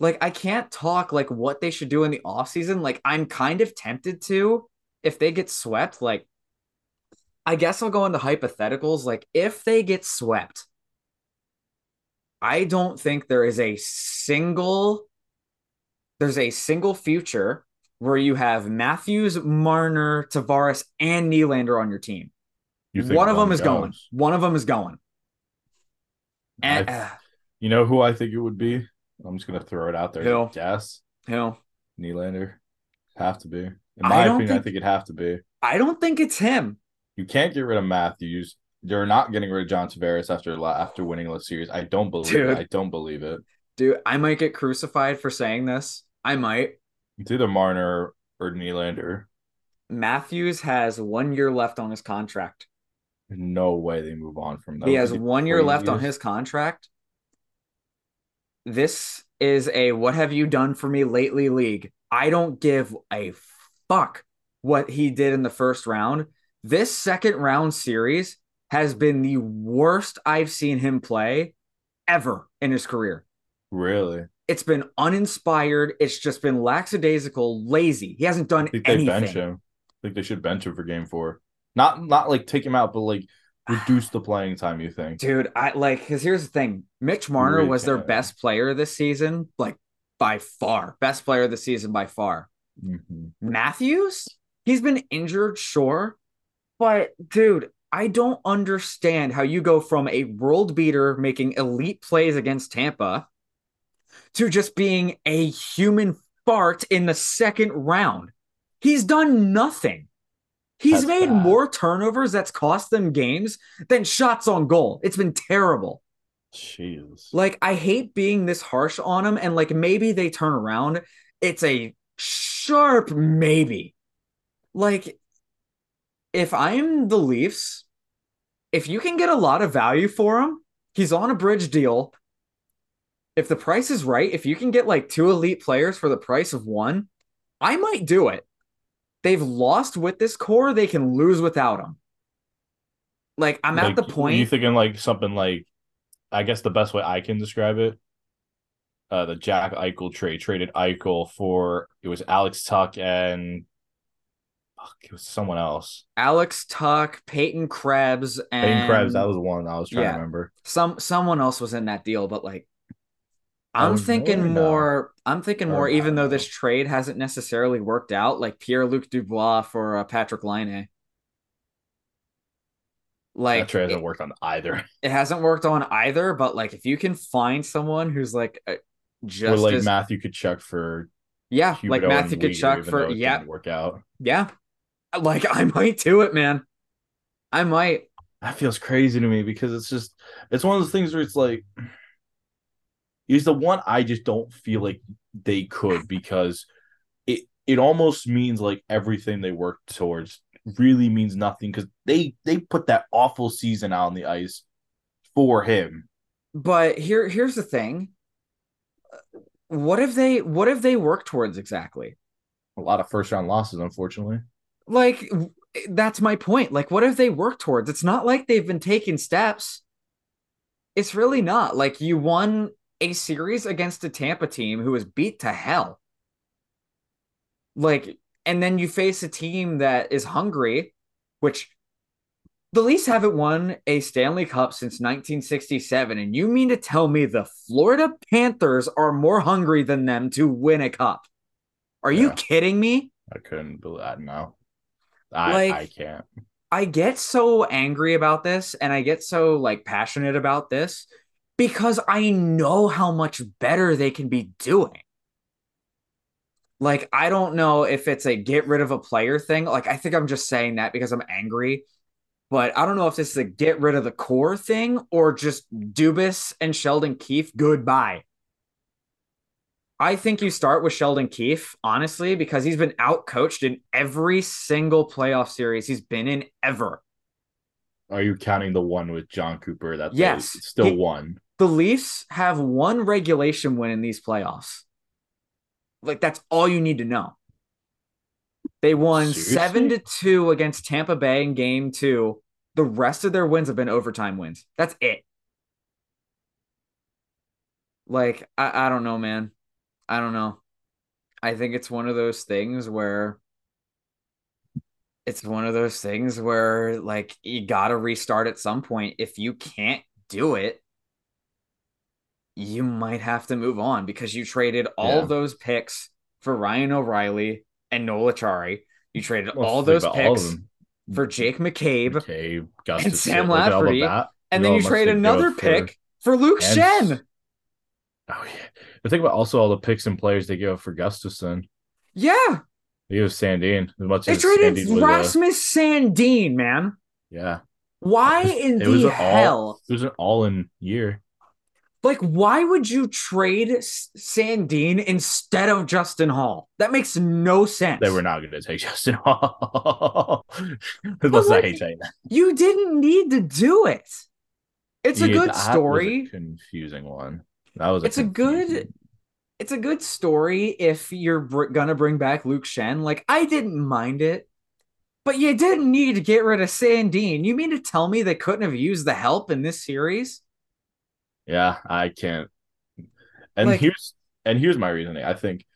like I can't talk like what they should do in the off season. Like I'm kind of tempted to if they get swept, like I guess I'll go into hypotheticals. Like if they get swept, I don't think there is a single there's a single future where you have Matthews, Marner, Tavares, and Nylander on your team. You one of them is going. One of them is going. And, I, uh, you know who I think it would be? I'm just gonna throw it out there. Who? Guess Who? Nylander. Have to be. In my I opinion, think, I think it'd have to be. I don't think it's him. You can't get rid of Matthews. They're not getting rid of John Tavares after after winning the series. I don't believe Dude. it. I don't believe it. Dude, I might get crucified for saying this. I might. It's either Marner or Nylander. Matthews has one year left on his contract. No way they move on from that. He has one year left years? on his contract. This is a what have you done for me lately league. I don't give a fuck what he did in the first round. This second round series has been the worst I've seen him play ever in his career. Really? It's been uninspired. It's just been lackadaisical, lazy. He hasn't done I think anything. They bench him. I think they should bench him for game four. Not not like take him out, but like reduce the playing time. You think, dude? I like because here's the thing: Mitch Marner really was their best player this season, like by far, best player of the season by far. Mm-hmm. Matthews, he's been injured, sure, but dude, I don't understand how you go from a world beater making elite plays against Tampa to just being a human fart in the second round. He's done nothing. He's that's made bad. more turnovers that's cost them games than shots on goal. It's been terrible. Jeez. Like I hate being this harsh on him and like maybe they turn around. It's a sharp maybe. Like if I'm the Leafs, if you can get a lot of value for him, he's on a bridge deal. If the price is right, if you can get like two elite players for the price of one, I might do it. They've lost with this core, they can lose without him. Like I'm like, at the point. you thinking like something like, I guess the best way I can describe it, uh, the Jack Eichel trade traded Eichel for it was Alex Tuch and fuck, it was someone else. Alex Tuch, Peyton Krebs, and Peyton Krebs. That was one I was trying yeah, to remember. Some someone else was in that deal, but like I'm thinking more. I'm thinking more. Even though this trade hasn't necessarily worked out, like Pierre Luc Dubois for uh, Patrik Laine. Like that trade hasn't it, worked on either. It hasn't worked on either. But like, if you can find someone who's like just or like as, Matthew Tkachuk for yeah, Huberdeau like Matthew Tkachuk for yeah, work out. Yeah, like I might do it, man. I might. That feels crazy to me because it's just it's one of those things where it's like he's the one I just don't feel like they could because it it almost means like everything they work towards really means nothing because they they put that awful season out on the ice for him. But here here's the thing. What if they what if they work towards exactly? A lot of first round losses, unfortunately. Like that's my point. Like, what if they work towards? It's not like they've been taking steps. It's really not. Like you won a series against a Tampa team who was beat to hell. Like, and then you face a team that is hungry, which the Leafs haven't won a Stanley Cup since 1967. And you mean to tell me the Florida Panthers are more hungry than them to win a cup? Are yeah. you kidding me? I couldn't believe that. No. I, like, I can't. I get so angry about this and I get so like passionate about this because I know how much better they can be doing. Like, I don't know if it's a get rid of a player thing. Like, I think I'm just saying that because I'm angry. But I don't know if this is a get rid of the core thing or just Dubas and Sheldon Keefe goodbye. I think you start with Sheldon Keefe, honestly, because he's been out coached in every single playoff series he's been in ever. Are you counting the one with Jon Cooper that yes, still he, won? The Leafs have one regulation win in these playoffs. Like that's all you need to know. They won Seriously? seven to two against Tampa Bay in game two. The rest of their wins have been overtime wins. That's it. Like, I, I don't know, man. I don't know. I think it's one of those things where it's one of those things where like you got to restart at some point. If you can't do it, you might have to move on because you traded all yeah. those picks for Ryan O'Reilly and Noel Acciari. You traded well, all those picks all for Jake McCabe, McCabe and Sam Lafferty, and then you trade another pick for, for Luke and, Schenn Oh yeah, but think about also all the picks and players they give up for Gustafsson. Yeah, they give Sandin as much they as traded Sandin Rasmus a... Sandin, man. Yeah. Why it was, in it the was hell? All, it was an all-in year. Like, why would you trade Sandin instead of Justin Holl? That makes no sense. They were not going to take Justin like, I hate saying that. You didn't need to do it. It's a good story. A confusing one. That was. A it's a good. It's a good story if you're br- gonna bring back Luke Schenn. Like I didn't mind it, but you didn't need to get rid of Sandin. You mean to tell me they couldn't have used the help in this series? Yeah, I can't. And like, here's and here's my reasoning. I think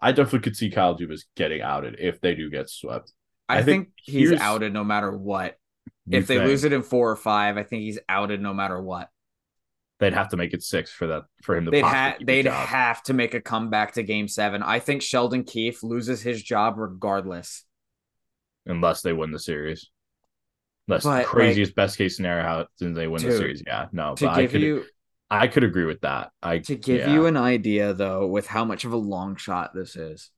I definitely could see Kyle Dubas getting outed if they do get swept. I, I think, think, he's outed no matter what. If they think. lose it in four or five, I think he's outed no matter what. They'd have to make it six for that for him to. They'd have they'd have to make a comeback to Game Seven. I think Sheldon Keefe loses his job regardless, unless they win the series. That's but, craziest like, best case scenario how since they win dude, the series. Yeah, no, to give I could, you, I could agree with that. I to give yeah. you an idea though, with how much of a long shot this is.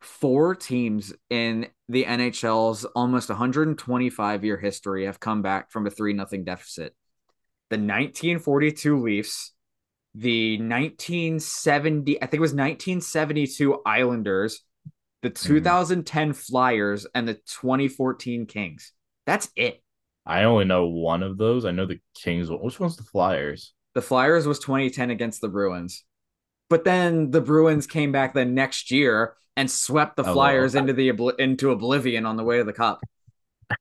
Four teams in the NHL's almost 125 year history have come back from a three nothing deficit. The 1942 Leafs, the 1970, I think it was 1972 Islanders, the mm-hmm. 2010 mm. Flyers, and the 2014 Kings. That's it. I only know one of those. I know the Kings. Which one's the Flyers? The Flyers was 2010 against the Bruins. But then the Bruins came back the next year and swept the Flyers into the into oblivion on the way to the cup.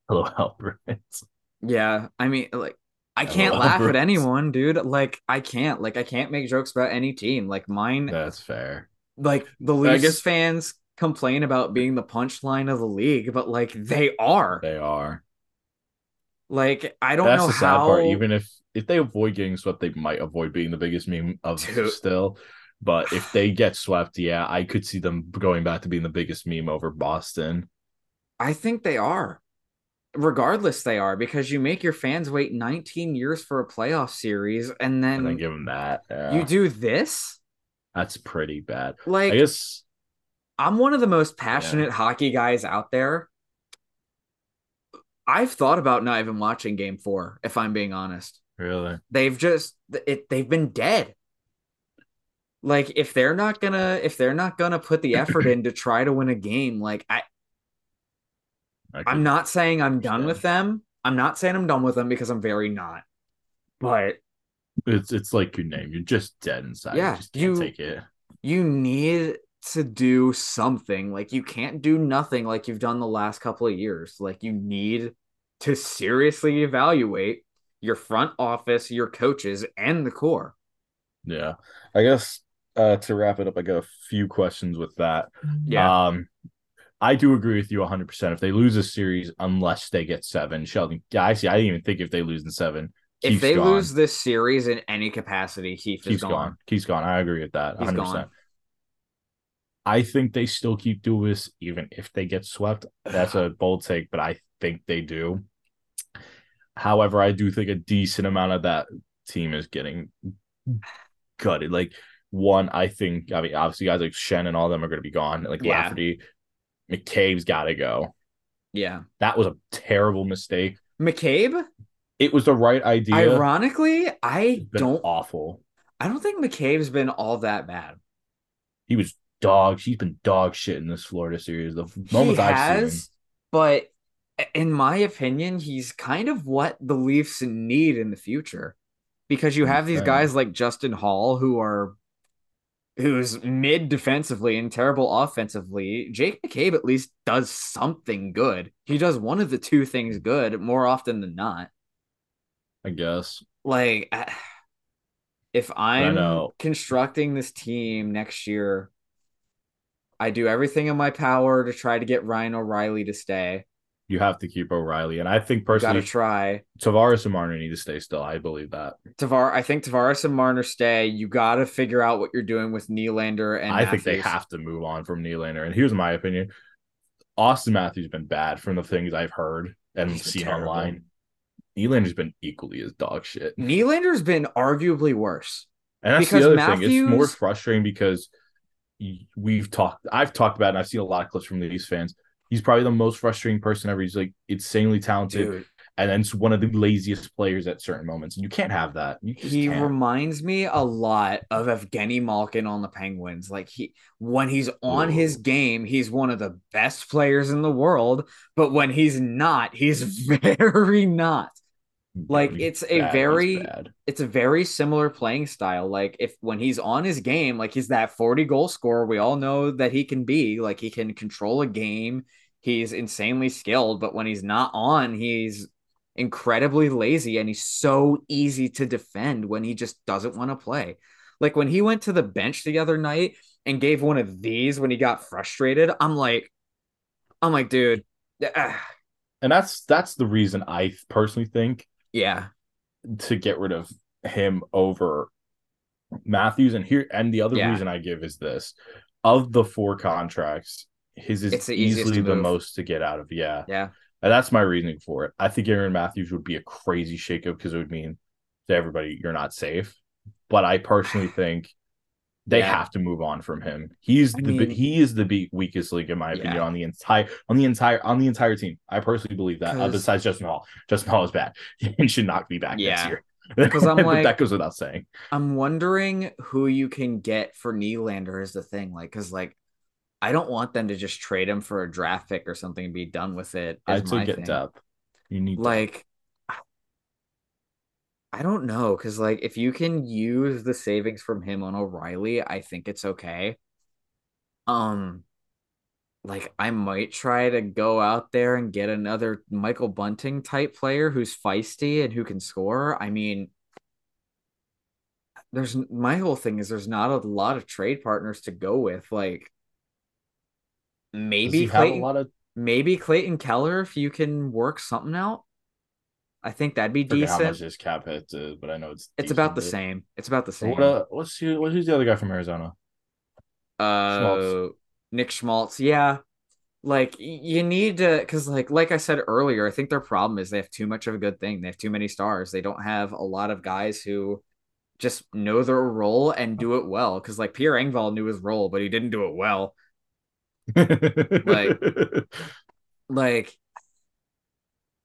Hello, Bruins. Yeah, I mean, like, I can't laugh Bruins. at anyone, dude. Like, I can't. Like, I can't make jokes about any team. Like mine. That's fair. Like the Leafs guess... fans complain about being the punchline of the league, but like they are. They are. Like I don't That's know the sad how. Part. Even if if they avoid getting swept, they might avoid being the biggest meme of Dude. still. But if they get swept, yeah, I could see them going back to being the biggest meme over Boston. I think they are. Regardless, they are because you make your fans wait 19 years for a playoff series and then, and then give them that. Yeah. You do this? That's pretty bad. Like, I guess I'm one of the most passionate yeah. hockey guys out there. I've thought about not even watching game four, if I'm being honest. Really? They've just it they've been dead. Like if they're not gonna if they're not gonna put the effort in to try to win a game, like I, I I'm not saying I'm done with them. I'm not saying I'm done with them because I'm very not. But it's it's like your name. You're just dead inside. Yeah, you just can't you, take it. You need to do something. Like you can't do nothing like you've done the last couple of years. Like you need to seriously evaluate your front office, your coaches, and the core. Yeah. I guess uh, to wrap it up, I got a few questions with that. Yeah. Um, I do agree with you 100%. If they lose a series, unless they get seven, Sheldon, yeah, I see. I didn't even think if they lose in seven. If they gone. lose this series in any capacity, Keefe Keefe's is gone. gone. Keefe's gone. I agree with that. 100%. I think they still keep Dubas even if they get swept. That's a bold take, but I think they do. However, I do think a decent amount of that team is getting gutted. Like one, I think I mean obviously guys like Schenn and all of them are going to be gone. Like yeah. Lafferty, McCabe's got to go. Yeah, that was a terrible mistake. McCabe. It was the right idea. Ironically, I don't awful. I don't think McCabe's been all that bad. He was dog. She's been dog shit in this Florida series. The moments I've has, seen, but in my opinion, he's kind of what the Leafs need in the future because you have these guys like Justin Holl who are who's mid defensively and terrible offensively. Jake McCabe at least does something good. He does one of the two things good more often than not. I guess. Like if I'm constructing this team next year, I do everything in my power to try to get Ryan O'Reilly to stay. You have to keep O'Reilly, and I think personally, got to try. Tavares and Marner need to stay still. I believe that. Tavar, I think Tavares and Marner stay. You got to figure out what you're doing with Nylander and. I Matthews. think they have to move on from Nylander. And here's my opinion: Auston Matthews has been bad from the things I've heard and He's seen terrible. online. Nylander's been equally as dog shit. Nylander's been arguably worse. And that's because the other Matthews... thing. It's more frustrating because we've talked, I've talked about, and I've seen a lot of clips from these fans. He's probably the most frustrating person ever. He's like insanely talented. Dude and then it's one of the laziest players at certain moments. And you can't have that. he can't. reminds me a lot of Evgeny Malkin on the Penguins. Like he when he's on Ooh. his game, he's one of the best players in the world. But when he's not, he's very not. Like it's a bad. very it's a very similar playing style. Like if when he's on his game, like he's that 40 goal scorer we all know that he can be. Like he can control a game. He's insanely skilled, but when he's not on, he's incredibly lazy and he's so easy to defend when he just doesn't want to play. Like when he went to the bench the other night and gave one of these when he got frustrated, I'm like, I'm like, dude. Ah. And that's that's the reason I personally think, yeah, to get rid of him over Matthews. And here, and the other yeah. reason I give is this: of the four contracts, his is easily the most to get out of. Yeah, yeah. And that's my reasoning for it. I think Aaron Matthews would be a crazy shakeup because it would mean to everybody you're not safe. But I personally think they yeah. have to move on from him. He's I the mean, he is the weakest link in my opinion yeah. on the entire on the entire on the entire team. I personally believe that. Uh, besides Justin Holl, Justin Holl is bad. He should not be back yeah. next year. Because I'm like that goes without saying. I'm wondering who you can get for Nylander is the thing. Like, because like I don't want them to just trade him for a draft pick or something and be done with it. I to get thing. depth. You need like I don't know because like if you can use the savings from him on O'Reilly, I think it's okay. Um, like I might try to go out there and get another Michael Bunting type player who's feisty and who can score. I mean, there's my whole thing is there's not a lot of trade partners to go with. Like maybe Clayton, a lot of maybe Clayton Keller if you can work something out. I think that'd be decent. How much his cap hit, to, but I know it's it's about the same. It's about the same. What, uh, what's who, who's the other guy from Arizona? Uh, Schmaltz. Nick Schmaltz. Yeah, like you need to because like like I said earlier, I think their problem is they have too much of a good thing. They have too many stars. They don't have a lot of guys who just know their role and do it well. Because like Pierre Engvall knew his role, but he didn't do it well like, like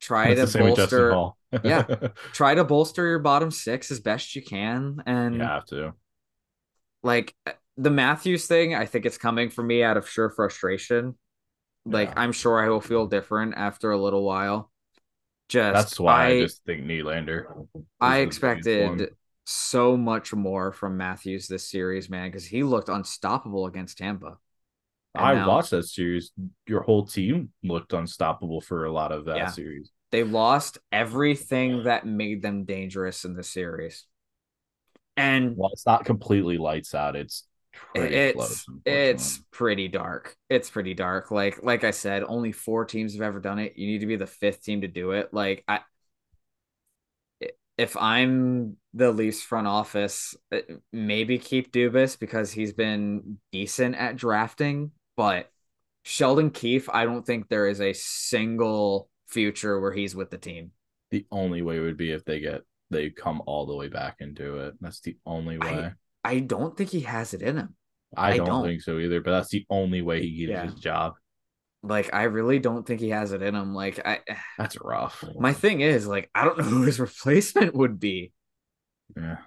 try That's to bolster. yeah, try to bolster your bottom six as best you can, and you have to. Like uh, the Matthews thing, I think it's coming for me out of sheer frustration. Like yeah. I'm sure I will feel different after a little while. Just that's why I, I just think Nylander. I expected so much more from Matthews this series, man, because he looked unstoppable against Tampa. I watched that series. Your whole team looked unstoppable for a lot of that yeah. series. They lost everything that made them dangerous in the series. And well, it's not completely lights out. It's it's close, it's pretty dark. It's pretty dark. Like like I said, only four teams have ever done it. You need to be the fifth team to do it. Like I if I'm the Leafs front office, uh, maybe keep Dubas because he's been decent at drafting but Sheldon Keefe, I don't think there is a single future where he's with the team. The only way would be if they get they come all the way back and do it. That's the only way. I, I don't think he has it in him. I, I don't, don't, think so either, but that's the only way he gets yeah. his job. Like I really don't think he has it in him. Like I That's rough. My thing is like I don't know who his replacement would be. Yeah.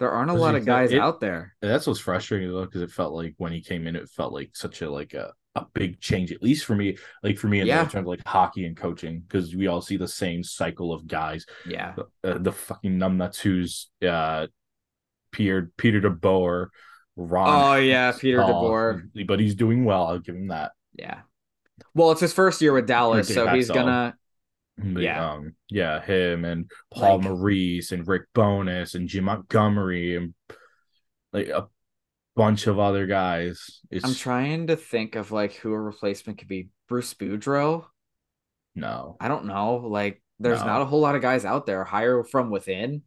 There aren't a lot of guys it, out there. That's what's frustrating though, because it felt like when he came in, it felt like such a like a, a big change, at least for me, like for me in yeah. terms of like hockey and coaching, because we all see the same cycle of guys. Yeah. The, uh, the fucking numbnuts who's uh Peter Peter DeBoer, Ron. Oh yeah, Peter DeBoer. But he's doing well. I'll give him that. Yeah. Well, it's his first year with Dallas, so he's gonna yeah, um, yeah, him and Paul like, Maurice and Rick Bowness and Jim Montgomery and like a bunch of other guys. It's... I'm trying to think of like who a replacement could be. Bruce Boudreau. No, I don't know. Like, there's no. not a whole lot of guys out there. Hire from within.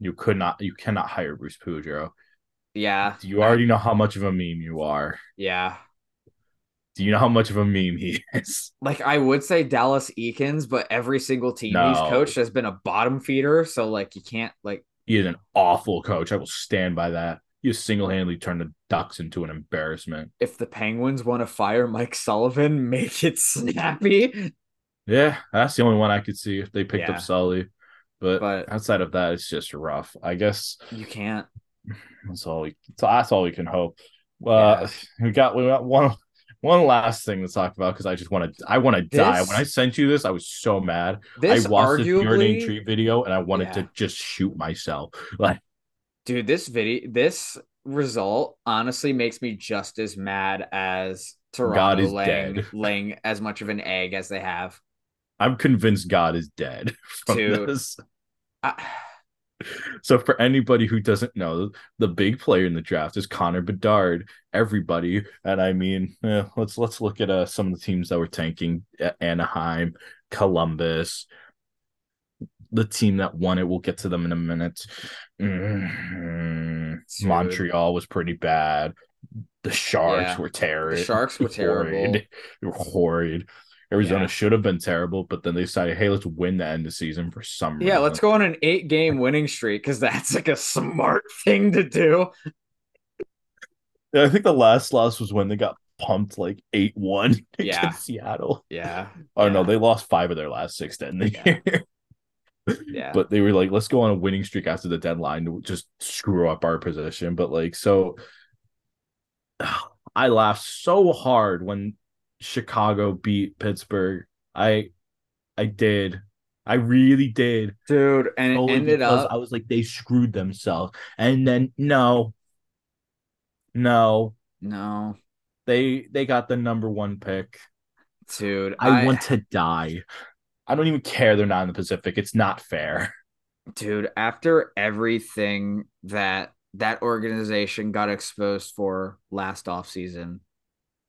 You could not. You cannot hire Bruce Boudreau. Yeah, you already know how much of a meme you are. Yeah, do you know how much of a meme he is? Like I would say Dallas Eakins, but every single team no. he's coached has been a bottom feeder. So like you can't like He is an awful coach. I will stand by that. He single handedly turned the Ducks into an embarrassment. If the Penguins want to fire Mike Sullivan, make it snappy. Yeah, that's the only one I could see if they picked yeah. up Sully. But, but, outside of that, it's just rough. I guess you can't. That's all. We, that's all we can hope. Uh, yeah. we got we got one one last thing to talk about because I just want to I want to die. When I sent you this, I was so mad. I watched arguably, the tree video and I wanted yeah. to just shoot myself. Like, dude, this video, this result honestly makes me just as mad as Toronto laying, laying as much of an egg as they have. I'm convinced God is dead dude, this. I so for anybody who doesn't know, the big player in the draft is Connor Bedard. Everybody, and I mean, eh, let's let's look at uh, some of the teams that were tanking: Anaheim, Columbus, the team that won it. We'll get to them in a minute. Mm-hmm. Montreal was pretty bad. The Sharks yeah. were terrible. The Sharks were terrible. They were horrid. Arizona yeah. should have been terrible, but then they decided, hey, let's win the end of the season for some reason. yeah, reason. let's go on an eight game winning streak because that's like a smart thing to do. Yeah, I think the last loss was when they got pumped like 8 1 yeah. against Seattle. Yeah. Oh yeah. no, they lost five of their last six to end the yeah. year. yeah. But they were like, let's go on a winning streak after the deadline to just screw up our position. But like, so I laughed so hard when Chicago beat Pittsburgh. I I did. I really did. Dude, and it ended up I was like they screwed themselves. And then no. No. No. They they got the number 1 pick. Dude, I, I want to die. I don't even care they're not in the Pacific. It's not fair. Dude, after everything that that organization got exposed for last offseason,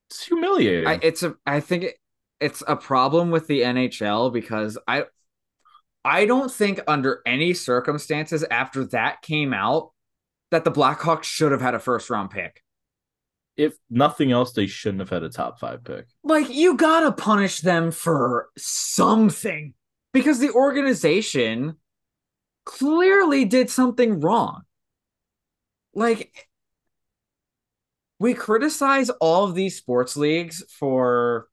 it's humiliating. I, it's a. I think it, it's a problem with the NHL because I, I don't think under any circumstances after that came out that the Blackhawks should have had a first round pick. If nothing else, they shouldn't have had a top five pick. Like you gotta punish them for something because the organization clearly did something wrong. Like we criticize all of these sports leagues for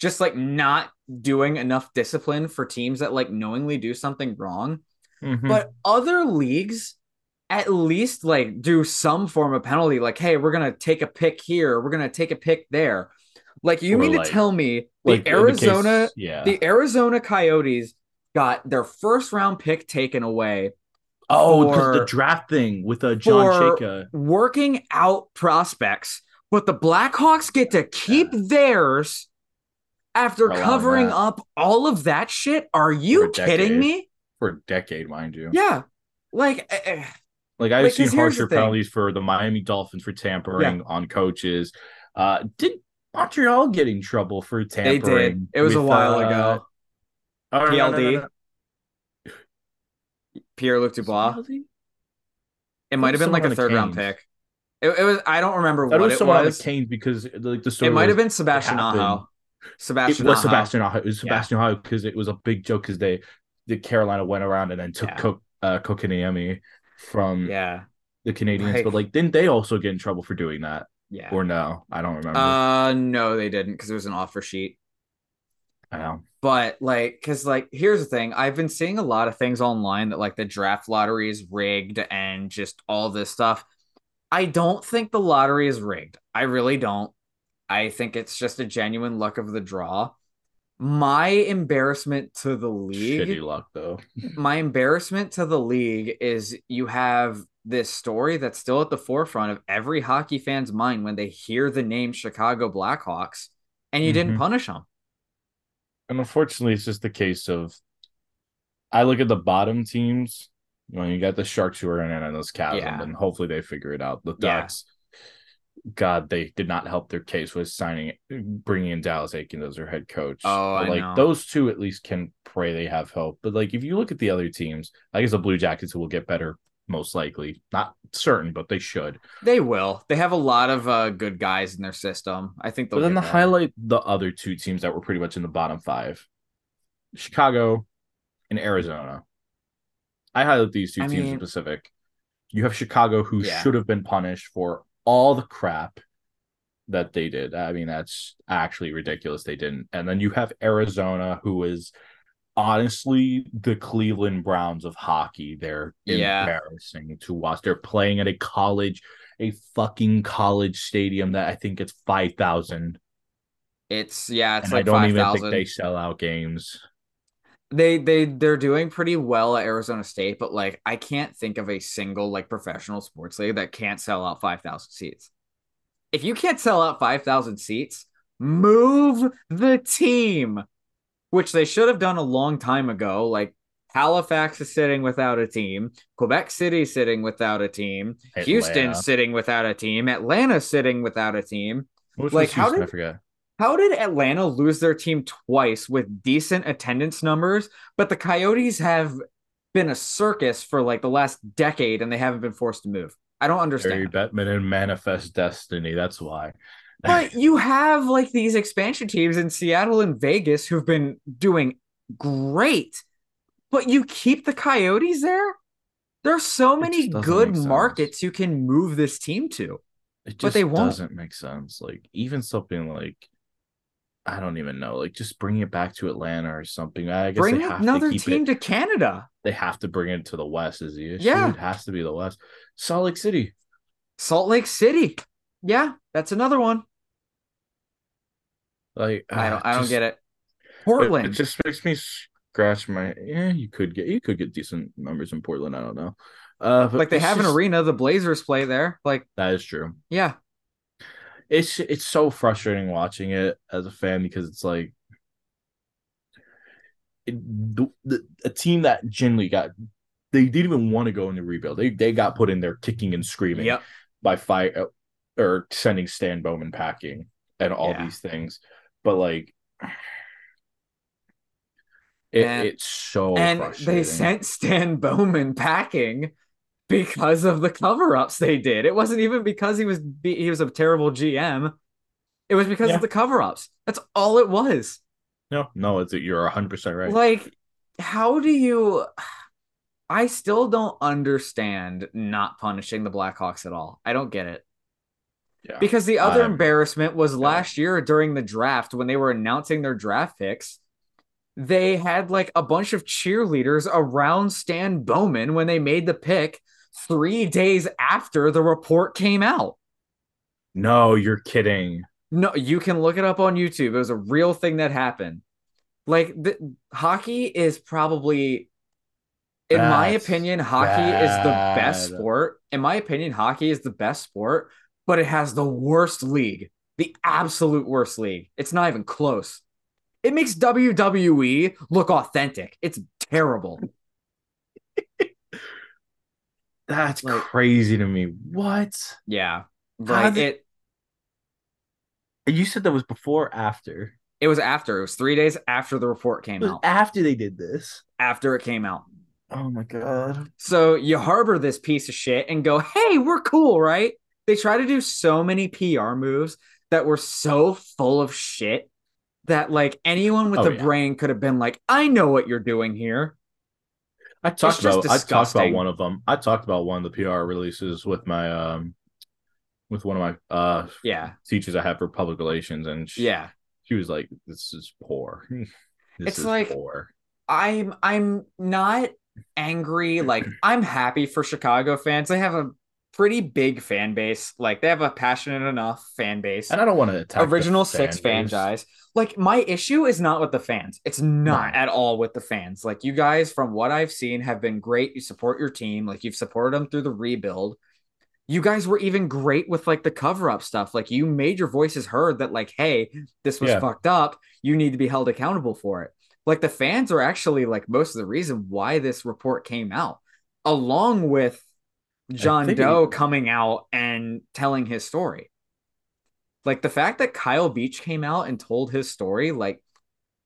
just like not doing enough discipline for teams that like knowingly do something wrong. Mm-hmm. But other leagues at least like do some form of penalty like hey, we're going to take a pick here, we're going to take a pick there. Like you or mean like, to tell me the like Arizona the, case, yeah. the Arizona Coyotes got their first round pick taken away Oh, for, the draft thing with uh, John Chayka. Working out prospects, but the Blackhawks get to keep yeah. theirs after covering up all of that shit. Are you kidding me? For a decade, mind you. Yeah. Like, uh, like I've like, seen harsher penalties for the Miami Dolphins for tampering yeah. on coaches. Uh, did Montreal get in trouble for tampering? They did. It was with, a while uh, ago. PLD. No, no, Pierre Luc Dubois. It might have been like a third round pick. It, it, was. I don't remember what it was. Someone was. Canes because like the story. It might have been Sebastian Aho. Sebastian. It was Aho. Sebastian Aho. It was Sebastian yeah. Aho because it was a big joke because they, the Carolina went around and then took yeah. Cook, uh, Kotkaniemi from yeah the Canadiens, Like, but like, didn't they also get in trouble for doing that? Yeah. Or no, I don't remember. Uh, no, they didn't because it was an offer sheet. I know. But like, because like, here's the thing: I've been seeing a lot of things online that like the draft lottery is rigged and just all this stuff. I don't think the lottery is rigged. I really don't. I think it's just a genuine luck of the draw. My embarrassment to the league. Shitty luck, though. my embarrassment to the league is you have this story that's still at the forefront of every hockey fan's mind when they hear the name Chicago Blackhawks, and you mm-hmm. didn't punish them and unfortunately, it's just the case of I look at the bottom teams. You know, you got the Sharks who are in and those chasm, yeah. and hopefully they figure it out. The Ducks, yeah. God, they did not help their case with signing, bringing in Dallas Aiken as their head coach. Oh, but, like know. those two at least can pray they have hope. But like if you look at the other teams, I guess the Blue Jackets will get better most likely. Not certain, but they should. They will. They have a lot of uh, good guys in their system. I think. But then the highlight the other two teams that were pretty much in the bottom five, Chicago and Arizona. I highlight these two I teams mean, in specific. You have Chicago, who yeah. should have been punished for all the crap that they did. I mean, that's actually ridiculous. They didn't. And then you have Arizona, who is honestly the Cleveland Browns of hockey. They're yeah. embarrassing to watch. They're playing at a college, a fucking college stadium that I think it's five thousand. It's yeah, it's and like I don't 5, even 000. think they sell out games. They they they're doing pretty well at Arizona State, but like I can't think of a single like professional sports league that can't sell out five thousand seats. If you can't sell out five thousand seats, move the team which they should have done a long time ago. Like Halifax is sitting without a team, Quebec City sitting without a team, Atlanta. Houston sitting without a team, Atlanta sitting without a team. Which like how did I forget? How did Atlanta lose their team twice with decent attendance numbers, but the Coyotes have been a circus for like the last decade and they haven't been forced to move? I don't understand. Gary Bettman and Manifest Destiny. That's why. But you have like these expansion teams in Seattle and Vegas who've been doing great, but you keep the Coyotes there. There are so many good markets you can move this team to, but they won't. Doesn't make sense. Like even something like I don't even know. Like just bring it back to Atlanta or something. I guess bring another to team it, to Canada. They have to bring it to the West. Is the issue? Yeah, it has to be the West. Salt Lake City. Salt Lake City. Yeah, that's another one. Like I don't, uh, I don't just, get it. Portland. It, it, just makes me scratch my. Yeah, you could get you could get decent numbers in Portland. I don't know. Uh, like they have just, an arena. The Blazers play there. Like that is true. Yeah. It's it's so frustrating watching it as a fan because it's like it, the, the, a team that generally got they didn't even want to go in the rebuild. They they got put in there kicking and screaming yep. by uh, or sending Stan Bowman packing and all yeah. these things but like it, and, it's so and they sent Stan Bowman packing because of the cover-ups they did. It wasn't even because he was he was a terrible GM. It was because yeah. of the cover-ups. That's all it was. No, no, it's you're 100% right. Like how do you I still don't understand not punishing the Blackhawks at all. I don't get it. Yeah. Because the other uh, embarrassment was yeah. last year during the draft when they were announcing their draft picks. They had like a bunch of cheerleaders around Stan Bowman when they made the pick three days after the report came out. No, you're kidding. No, you can look it up on YouTube. It was a real thing that happened. Like the hockey is probably in That's my opinion, hockey bad. is the best sport. In my opinion, hockey is the best sport but it has the worst league, the absolute worst league. It's not even close. It makes WWE look authentic. It's terrible. That's like, crazy to me. What? Yeah. Right. It You said that was before after. It was after. It was three days after the report came out. After they did this. After it came out. Oh my god. So you harbor this piece of shit and go, hey, we're cool, right? They try to do so many PR moves that were so full of shit that like anyone with oh, a yeah. brain could have been like, I know what you're doing here. I talked about I talked about one of them. I talked about one of the PR releases with my um with one of my uh yeah teachers I have for public relations and she, yeah she was like this is poor. this it's is like poor. I'm I'm not angry like I'm happy for Chicago fans. They have a pretty big fan base. Like they have a passionate enough fan base. And I don't want to attack original six fan guys. Like my issue is not with the fans. It's not no. at all with the fans. Like you guys, from what I've seen, have been great. You support your team. Like you've supported them through the rebuild. You guys were even great with like the cover up stuff. Like you made your voices heard that like, hey, this was yeah. fucked up. You need to be held accountable for it. Like the fans are actually like most of the reason why this report came out, along with John Doe he... coming out and telling his story. Like the fact that Kyle Beach came out and told his story, like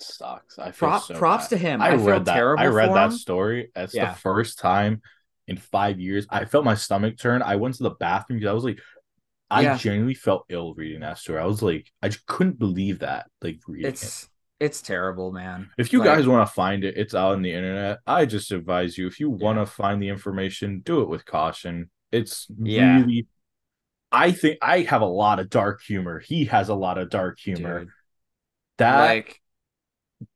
sucks. I feel prop, so props bad. to him. I, I read that. I read that him. story. That's yeah. the first time in five years. I felt my stomach turn. I went to the bathroom because I was like, I yeah. genuinely felt ill reading that story. I was like, I just couldn't believe that. Like reading it's, it. It's terrible, man. If you like, guys want to find it, it's out on the internet. I just advise you if you want to find the information, do it with caution. It's yeah. really I think I have a lot of dark humor. He has a lot of dark humor. Dude. That like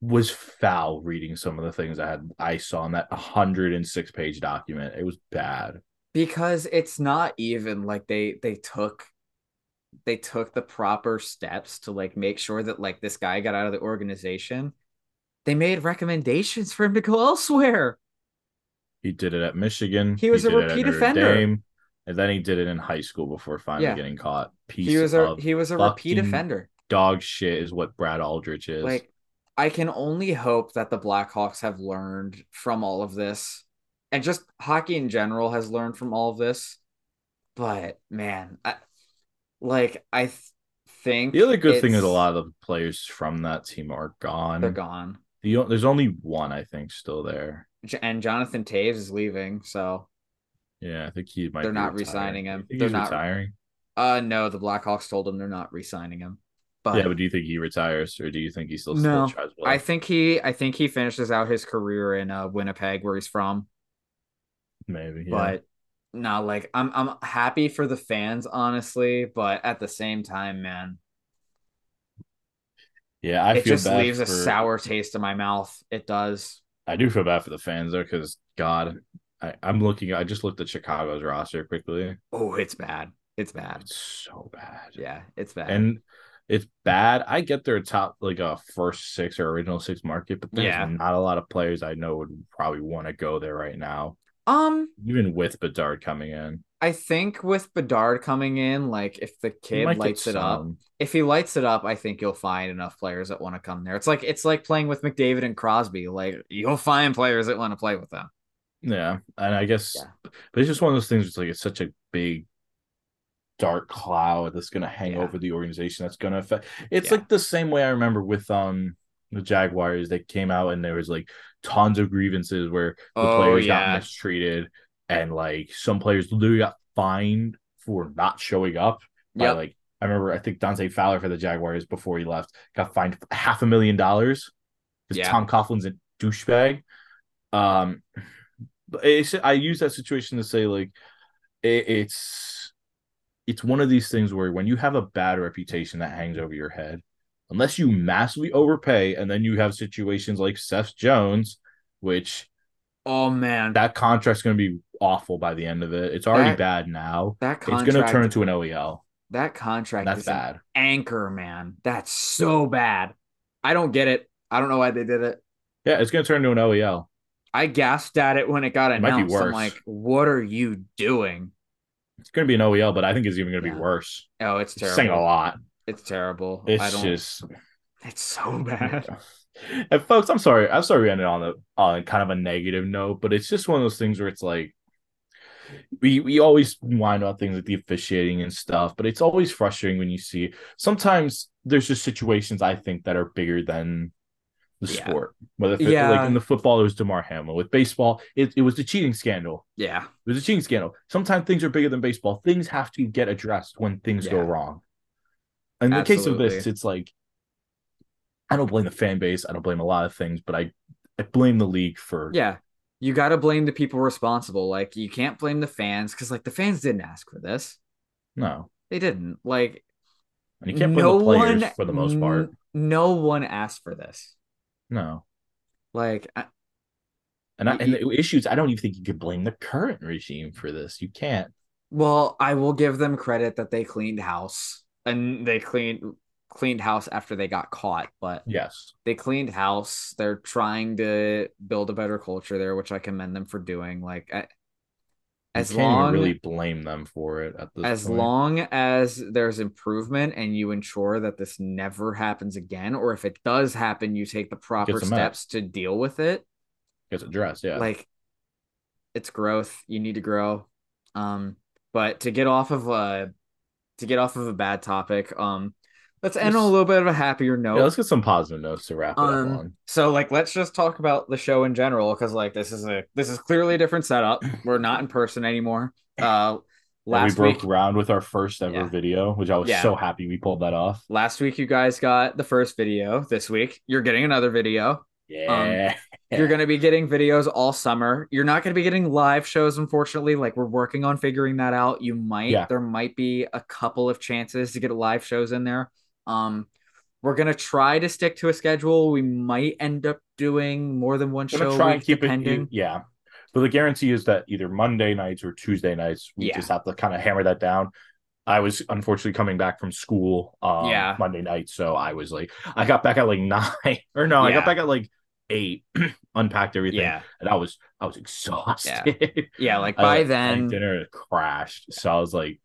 was foul reading some of the things I had I saw in that 106 page document. It was bad. Because it's not even like they they took they took the proper steps to like make sure that like this guy got out of the organization. They made recommendations for him to go elsewhere. He did it at Michigan. He was he a repeat offender. Dame, and then he did it in high school before finally yeah. getting caught. Piece he was a he was a repeat offender. Dog shit is what Brad Aldrich is. Like I can only hope that the Blackhawks have learned from all of this, and just hockey in general has learned from all of this. But man, I, like I th- think the other good thing is a lot of the players from that team are gone. They're gone. The, there's only one I think still there, and Jonathan Toews is leaving. So yeah, I think he might. They're not re-signing him. They're not retiring. Uh, no, the Blackhawks told him they're not resigning him. But yeah, but do you think he retires, or do you think he still, no, still tries? I think he, I think he finishes out his career in uh, Winnipeg, where he's from. Maybe, yeah. but no, like I'm, I'm happy for the fans, honestly, but at the same time, man, yeah, I feel bad. it just leaves for... a sour taste in my mouth. It does. I do feel bad for the fans though, because God, I, I'm looking. I just looked at Chicago's roster quickly. Oh, it's bad. It's bad. It's so bad. Yeah, it's bad. And it's bad. I get their top like a first six or original six market, but there's yeah. not a lot of players I know would probably want to go there right now. Um, even with Bedard coming in, I think with Bedard coming in, like if the kid lights it up, if he lights it up, I think you'll find enough players that want to come there. It's like it's like playing with McDavid and Crosby. Like you'll find players that want to play with them. Yeah, and I guess, yeah. but it's just one of those things. It's like it's such a big, dark cloud that's going to hang yeah. over the organization. That's going to affect. It's yeah. like the same way I remember with um the Jaguars. that came out and there was like tons of grievances where the oh, players got mistreated, and like some players literally got fined for not showing up. Yeah, like I remember, I think Dante Fowler for the Jaguars before he left got fined half a million dollars because yeah. Tom Coughlin's a douchebag. Um, I use that situation to say like it, it's it's one of these things where when you have a bad reputation that hangs over your head, unless you massively overpay, and then you have situations like Seth Jones, which oh man, that contract's going to be awful by the end of it. It's already that, bad now. That contract, it's going to turn into an OEL. That contract that's bad. anchor, man. That's so bad. I don't get it. I don't know why they did it. Yeah, it's going to turn into an OEL. I gasped at it when it got announced. It I'm like, what are you doing? It's going to be an OEL, but I think it's even going to yeah. be worse. Oh, it's terrible. saying a lot. It's terrible. It's just. It's so bad. And folks, I'm sorry. I'm sorry we ended on a on kind of a negative note, but it's just one of those things where it's like we we always whine about things like the officiating and stuff, but it's always frustrating when you see sometimes there's just situations I think that are bigger than the yeah. sport. Whether yeah. like in the football, it was Damar Hamlin. With baseball, it, it was the cheating scandal. Yeah. It was a cheating scandal. Sometimes things are bigger than baseball. Things have to get addressed when things yeah. go wrong. In Absolutely. the case of this, it's like I don't blame the fan base. I don't blame a lot of things, but I, I blame the league for Yeah. You gotta blame the people responsible. Like you can't blame the fans because like the fans didn't ask for this. No. They didn't. Like and you can't blame no the players one, for the most part. No one asked for this. No. Like, I, and I, and the issues, I don't even think you could blame the current regime for this. You can't. Well, I will give them credit that they cleaned house and they cleaned cleaned house after they got caught, but yes, they cleaned house. They're trying to build a better culture there, which I commend them for doing. Like, I, as long really blame them for it at this as point. long as there's improvement and you ensure that this never happens again or if it does happen you take the proper steps to deal with it gets addressed yeah like it's growth you need to grow um but to get off of a to get off of a bad topic um Let's end on a little bit of a happier note. Yeah, let's get some positive notes to wrap it um, up on. So, like, let's just talk about the show in general because, like, this is a this is clearly a different setup. We're not in person anymore. Uh, Last we broke week, ground with our first ever yeah. video, which I was yeah. so happy we pulled that off. Last week, you guys got the first video. This week, you're getting another video. Yeah. Um, you're going to be getting videos all summer. You're not going to be getting live shows, unfortunately. Like, we're working on figuring that out. You might, yeah. there might be a couple of chances to get live shows in there. Um, we're gonna try to stick to a schedule. We might end up doing more than one show. Try and keep depending. it, yeah. But the guarantee is that either Monday nights or Tuesday nights, we yeah. just have to kind of hammer that down. I was unfortunately coming back from school um, yeah. Monday night, so I was like, I got back at like nine, or no, yeah. I got back at like eight, unpacked everything, yeah. and I was I was exhausted. Yeah, yeah like by I, then dinner crashed, so I was like,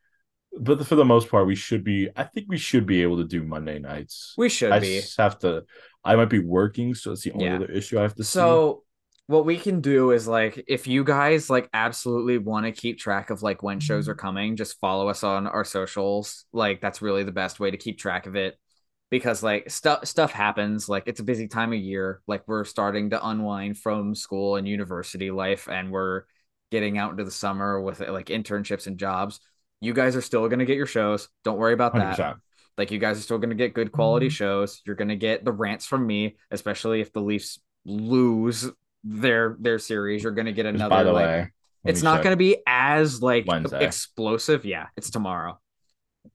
but for the most part, we should be. I think we should be able to do Monday nights. We should I be. have to. I might be working, so it's the only yeah. other issue I have to. So see. what we can do is like, if you guys like absolutely want to keep track of like when shows are coming, just follow us on our socials. Like that's really the best way to keep track of it, because like stuff stuff happens. Like it's a busy time of year. Like we're starting to unwind from school and university life, and we're getting out into the summer with like internships and jobs you guys are still going to get your shows. Don't worry about 100%. that. Like you guys are still going to get good quality mm-hmm. shows. You're going to get the rants from me, especially if the Leafs lose their their series. You're going to get another. by the like, way, it's not going to be as like Wednesday. explosive. Yeah, it's tomorrow.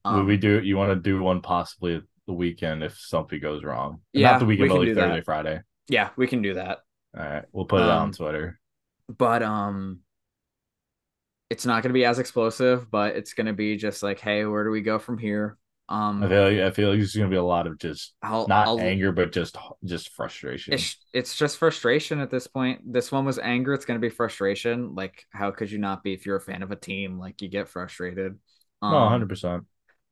Um, Will we do? You want to do one possibly the weekend if something goes wrong? Yeah, not the weekend, we but like Thursday, that. Friday. Yeah, we can do that. All right, we'll put it um, on Twitter. But um, it's not going to be as explosive, but it's going to be just like, hey, where do we go from here? Um, I feel like I feel like it's going to be a lot of just I'll, not I'll, anger, but just just frustration. It's, it's just frustration at this point. This one was anger. It's going to be frustration. Like, how could you not be if you're a fan of a team? Like, you get frustrated. Um, no, hundred percent.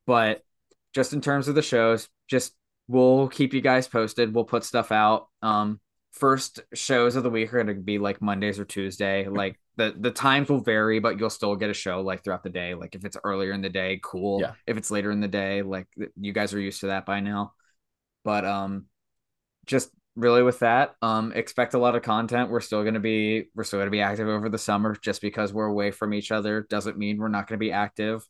But just in terms of the shows, just we'll keep you guys posted. We'll put stuff out. Um, first shows of the week are going to be like Mondays or Tuesday. Like the the times will vary, but you'll still get a show like throughout the day. Like if it's earlier in the day, cool. Yeah. If it's later in the day, like you guys are used to that by now. But um, just really with that, um, expect a lot of content. We're still gonna be we're still gonna be active over the summer. Just because we're away from each other doesn't mean we're not gonna be active.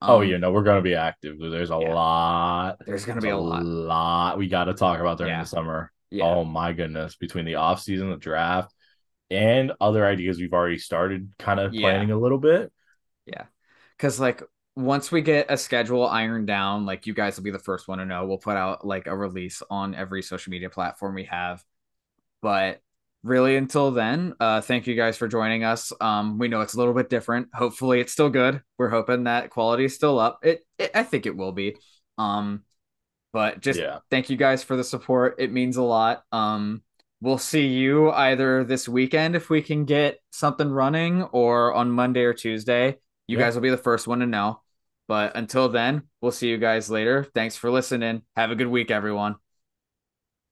Oh, um, oh yeah, no, we're gonna be active. There's a yeah. lot. There's gonna be a, a lot. lot we got to talk about during yeah. the summer. Yeah. Oh my goodness, between the off season, the draft, and other ideas we've already started kind of planning a little bit. Yeah. Cause like once we get a schedule ironed down, like you guys will be the first one to know. We'll put out like a release on every social media platform we have. But really until then, uh thank you guys for joining us. Um we know it's a little bit different. Hopefully it's still good. We're hoping that quality is still up. It, it I think it will be. Um but just yeah. thank you guys for the support. It means a lot. Um we'll see you either this weekend if we can get something running or on Monday or Tuesday. You yeah. guys will be the first one to know. But until then, we'll see you guys later. Thanks for listening. Have a good week, everyone.